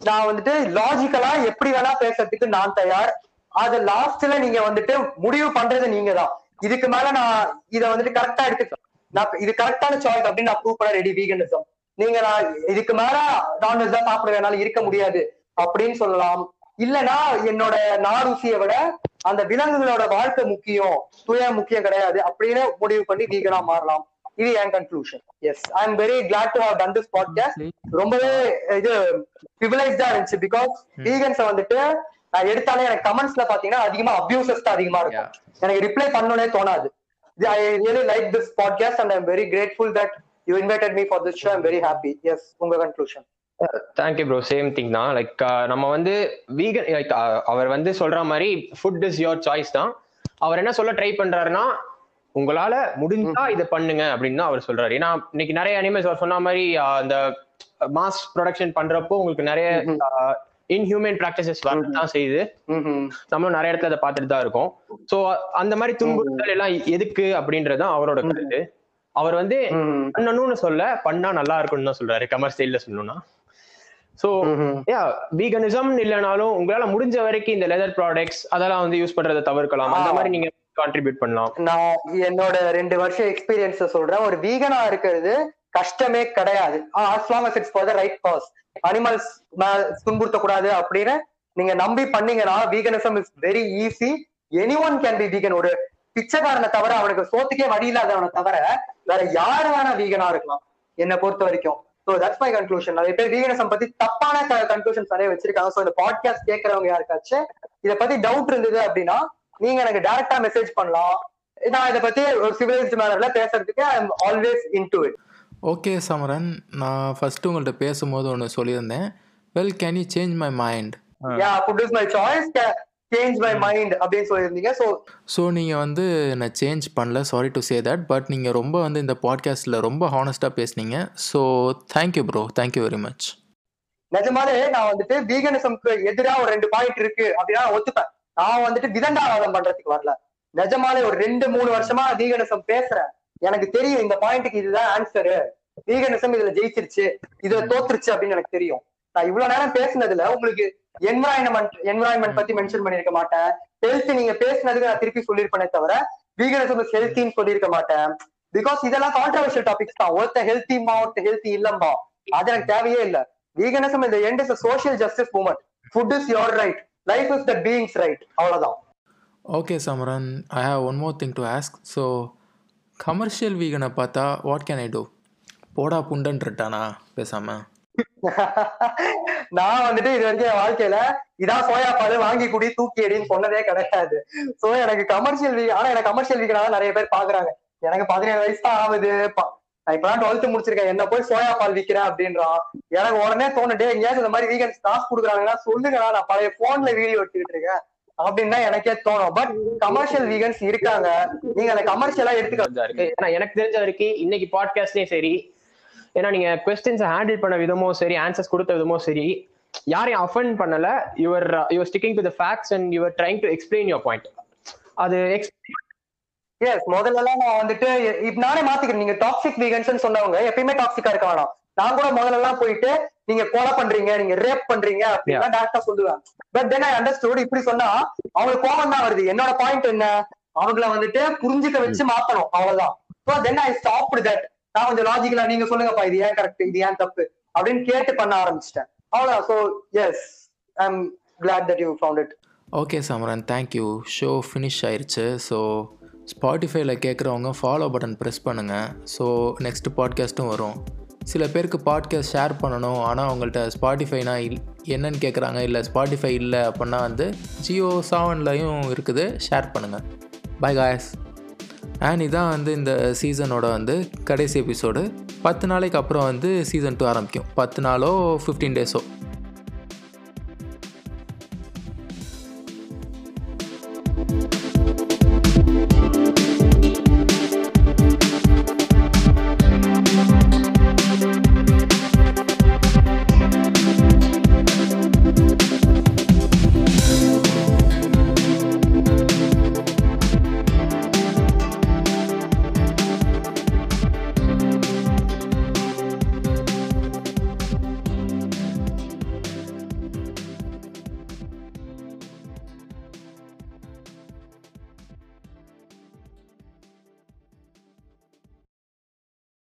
நான் வந்துட்டு லாஜிக்கலா எப்படி வேணா பேசுறதுக்கு நான் தயார். அது லாஸ்ட்ல நீங்க வந்துட்டு முடிவு பண்றது நீங்க தான் இதுக்கு மேல நான் இத வந்துட்டு கரெக்டா எடுத்து நான் இது கரெக்டான சாய்ஸ் அப்படின்னு நான் ப்ரூவ் பண்ண ரெடி வீகனிசம் நீங்க நான் இதுக்கு மேல நான்வெஜ் தான் சாப்பிட வேணாலும் இருக்க முடியாது அப்படின்னு சொல்லலாம். இல்லனா என்னோட நாருசியை விட அந்த விலங்குகளோட வாழ்க்கை முக்கியம் சுய முக்கியம் கிடையாது அப்படின்னு முடிவு பண்ணி வீகனா மாறலாம். இது என் conclusion yes I am very glad to have done this podcast ரொம்பவே இது பிவிலைஸ்டா இருந்துச்சு பிகாஸ் வீகன்ஸ் வந்துட்டு நான் எடுத்தாலே எனக்கு கமெண்ட்ஸ்ல பாத்தீங்கன்னா அதிகமா அபியூசஸ் தான் அதிகமா இருக்கும். எனக்கு ரிப்ளை பண்ணணும்னே தோணாது. I really like this podcast and I'm very grateful that you invited me for this show I'm very happy yes உங்க conclusion thank you bro same thing தான். லைக் நம்ம வந்து வீகன் லைக் அவர் வந்து சொல்ற மாதிரி ஃபுட் இஸ் யோர் சாய்ஸ் தான். அவர் என்ன சொல்ல ட்ரை பண்றாருன்னா உங்களால முடிஞ்சா இதை பண்ணுங்க அப்படின்னு தான் அவர் சொல்றாரு. ஏன்னா இன்னைக்கு நிறைய அனிமல்ஸ் அவர் சொன்ன மாதிரி ஆஹ், அந்த மாஸ் ப்ரொடக்ஷன் பண்றப்போ உங்களுக்கு நிறைய இன்ஹியூமன் ப்ராக்டிசஸ் வரதான் செய்யுது. நம்மளும் நிறைய இடத்துல அதை பார்த்துட்டு தான் இருக்கோம். சோ அந்த மாதிரி துன்புறுத்தல் எல்லாம் எதுக்கு அப்படின்றது அவரோட கருத்து. அவர் வந்து பண்ணணும்னு சொல்ல பண்ணா நல்லா இருக்கும்னு தான் சொல்றாரு கமர்ஷியல்ல சொல்லணும்னா. சோ யா வீகனிசம் இல்லைனாலும் உங்களால முடிஞ்ச வரைக்கும் இந்த லெதர் ப்ராடக்ட்ஸ் அதெல்லாம் வந்து யூஸ் பண்றதை தவிர்க்கலாம். அந்த மாதிரி நீங்க கான்ட்ரிபியூட் பண்ணலாம். நான் என்னோட ரெண்டு வருஷம் எக்ஸ்பீரியன்ஸ் சொல்றேன். ஒரு வீகனா இருக்கிறது கஷ்டமே கிடையாது. as long as it's for the right cause. Animals துன்புறுத்த கூடாது அப்படின்னு நீங்க நம்பி பண்ணீங்கன்னா veganism is very easy anyone can be vegan ஒரு பிச்சைக்காரனை தவிர அவனுக்கு சோத்துக்கே வழி இல்லாதவனை தவிர வேற யாரு வேணா வீகனா இருக்கலாம். என்னை பொறுத்த வரைக்கும். ஸோ தட்ஸ் மை கன்க்ளூஷன் நிறைய பேர் வீகனிசம் பத்தி தப்பான கன்க்ளூஷன்ஸ் நிறைய வச்சிருக்காங்க. ஸோ இந்த பாட்காஸ்ட் கேட்கறவங்க யாருக்காச்சும் இதை பத்தி டவுட் இருந்தது அப்படின்னா நீங்க எனக்கு டைரக்டா மெசேஜ் பண்ணலாம். நான் இதை பத்தி ஒரு சிவிலைஸ்ட் மேனர்ல பேசுறதுக்கு I am always in to it okay Samaran. நான் ஃபஸ்ட்டு உங்கள்கிட்ட பேசும்போது ஒன்று சொல்லியிருந்தேன். Well can you change my mind ya food is my choice change my. Mind அப்படின்னு சொல்லியிருந்தீங்க. ஸோ ஸோ நீங்கள் வந்து நான் சேஞ்ச் பண்ணல. Sorry to say that but நீங்கள் ரொம்ப வந்து இந்த பாட்காஸ்ட்டில் ரொம்ப ஹானஸ்ட்டாக பேசுனீங்க. So thank you bro thank you very much நிஜமாலே நான் வந்துட்டு வீகனிசம்க்கு எதிரா ஒரு ரெண்டு பாயிண்ட் இருக்கு அப்படின்னா நான் ஒத்துப்பேன். நான் வந்துட்டு விதண்டாவாதம் பண்றதுக்கு வரல. நிஜமாலே ஒரு ரெண்டு மூணு வருஷமா வீகனிசம் பேசுறேன். எனக்கு தெரியும் இந்த பாயிண்ட்டுக்கு இதுதான் ஆன்சரு வீகனிசம் இதுல ஜெயிச்சிருச்சு. இதுல தோத்துருச்சு அப்படின்னு எனக்கு தெரியும். நான் இவ்வளவு நேரம் பேசுனதுல உங்களுக்கு என்வரான்மெண்ட் என்வரான்மெண்ட் பத்தி மென்ஷன் பண்ணிருக்க மாட்டேன். ஹெல்த் நீங்க பேசினதுக்கு நான் திருப்பி சொல்லியிருப்பேனே தவிர வீகனிசம் இஸ் ஹெல்த்தின்னு சொல்லியிருக்க மாட்டேன். பிகாஸ் இதெல்லாம் கான்ட்ரவர்ஷியல் டாபிக்ஸ் தான். ஒருத்த ஹெல்த்திமா ஒருத்த ஹெல்த்தி இல்லம்பா அது எனக்கு தேவையே இல்ல. வீகனிசம் இந்த end is social justice movement food is your right life is the beings right அவ்வளவுதான். Okay Samaran I have one more thing to ask so commercial வீகனை பார்த்தா வாட் கேன் ஐ டூ போடா புண்டன்ட்டானா பேசாம? நான் வந்துட்டு இது வரைக்கும் என் வாழ்க்கையில இதான் சோயா பால் வாங்கி குடி தூக்கி அடின்னு சொன்னதே கிடையாது. சோ எனக்கு கமர்ஷியல் வீக் ஆனா எனக்கு கமர்ஷியல் வீக்கனால நிறைய பேர் பாக்குறாங்க எனக்கு பதினேழு வயசு தான் ஆகுது. நான் இப்பதான் டுவெல்த் முடிச்சிருக்கேன். என்ன போய் சோயா பால் விக்கிறேன் அப்படின்றான். எனக்கு உடனே தோணுட்டே எங்கேயாவது இந்த மாதிரி வீகன்ஸ் காசு கொடுக்குறாங்கன்னா சொல்லுங்க நான் பழைய போன்ல வீடியோ எடுத்துக்கிட்டு இருக்கேன். அப்படின்னு தான் எனக்கே தோணும். பட் கமர்ஷியல் வீகன்ஸ் இருக்காங்க. நீங்க அந்த கமர்ஷியலா எடுத்துக்க இருக்கு ஏன்னா எனக்கு தெரிஞ்ச வரைக்கும் இன்னைக்கு பாட்காஸ்ட்லயும் சரி ஏன்னா நீங்க கொஸ்டின்ஸ் ஹேண்டில் பண்ண விதமும் சரி ஆன்சர்ஸ் கொடுத்த விதமும் சரி யாரையும் அஃபெண்ட் பண்ணல. Your your sticking to the facts and your trying to explain your point அது எஸ் முதல்ல நான் வந்துட்டு இப்ப நானே மாத்திக்கிறேன். நீங்க டாக்ஸிக் வீகன்ஸ் சொன்னவங்க எப்பயுமே டாக்ஸிக்கா இருக்க வேணாம். நான் கூட முதல்ல எல்லாம் போயிட்டு நீங்க கொலை பண்றீங்க நீங்க ரேப் பண்றீங்க அப்படின்னா டேரக்டா சொல்லுவேன். பட் தென் ஐ அண்டர்ஸ்டூட் இப்படி சொன்னா அவங்களுக்கு கோபம் தான் வருது. என்னோட பாயிண்ட் என்ன? அவங்கள வந்துட்டு புரிஞ்சுக்க வச்சு மாத்தணும் அவ்வளவுதான். So then I stop that நான் கொஞ்சம் லாஜிக்கலா நீங்க சொல்லுங்கப்பா இது ஏன் கரெக்ட் இது ஏன் தப்பு? அப்படின்னு கேட்டு பண்ண ஆரம்பிச்சிட்டேன். அவ்வளவுதான். So yes I am glad that you found it okay Samaran thank you show finish ஆயிருச்சு. ஸோ ஸ்பாட்டிஃபைல கேட்குறவங்க ஃபாலோ பட்டன் ப்ரெஸ் பண்ணுங்கள் ஸோ நெக்ஸ்ட் பாட்காஸ்ட்டும் வரும். சில பேருக்கு பாட்காஸ்ட் ஷேர் பண்ணணும். ஆனால் அவங்கள்ட்ட ஸ்பாட்டிஃபைனா இல் என்னன்னு கேட்குறாங்க இல்லை ஸ்பாட்டிஃபை இல்லை அப்படின்னா வந்து ஜியோ செவன்லையும் இருக்குது. ஷேர் பண்ணுங்கள் பை காய்ஸ் அண்ட் இதான் வந்து இந்த சீசனோட வந்து கடைசி எபிசோடு பத்து நாளைக்கு அப்புறம் வந்து சீசன் டூ ஆரம்பிக்கும். பத்து நாளோ ஃபிஃப்டீன் டேஸோ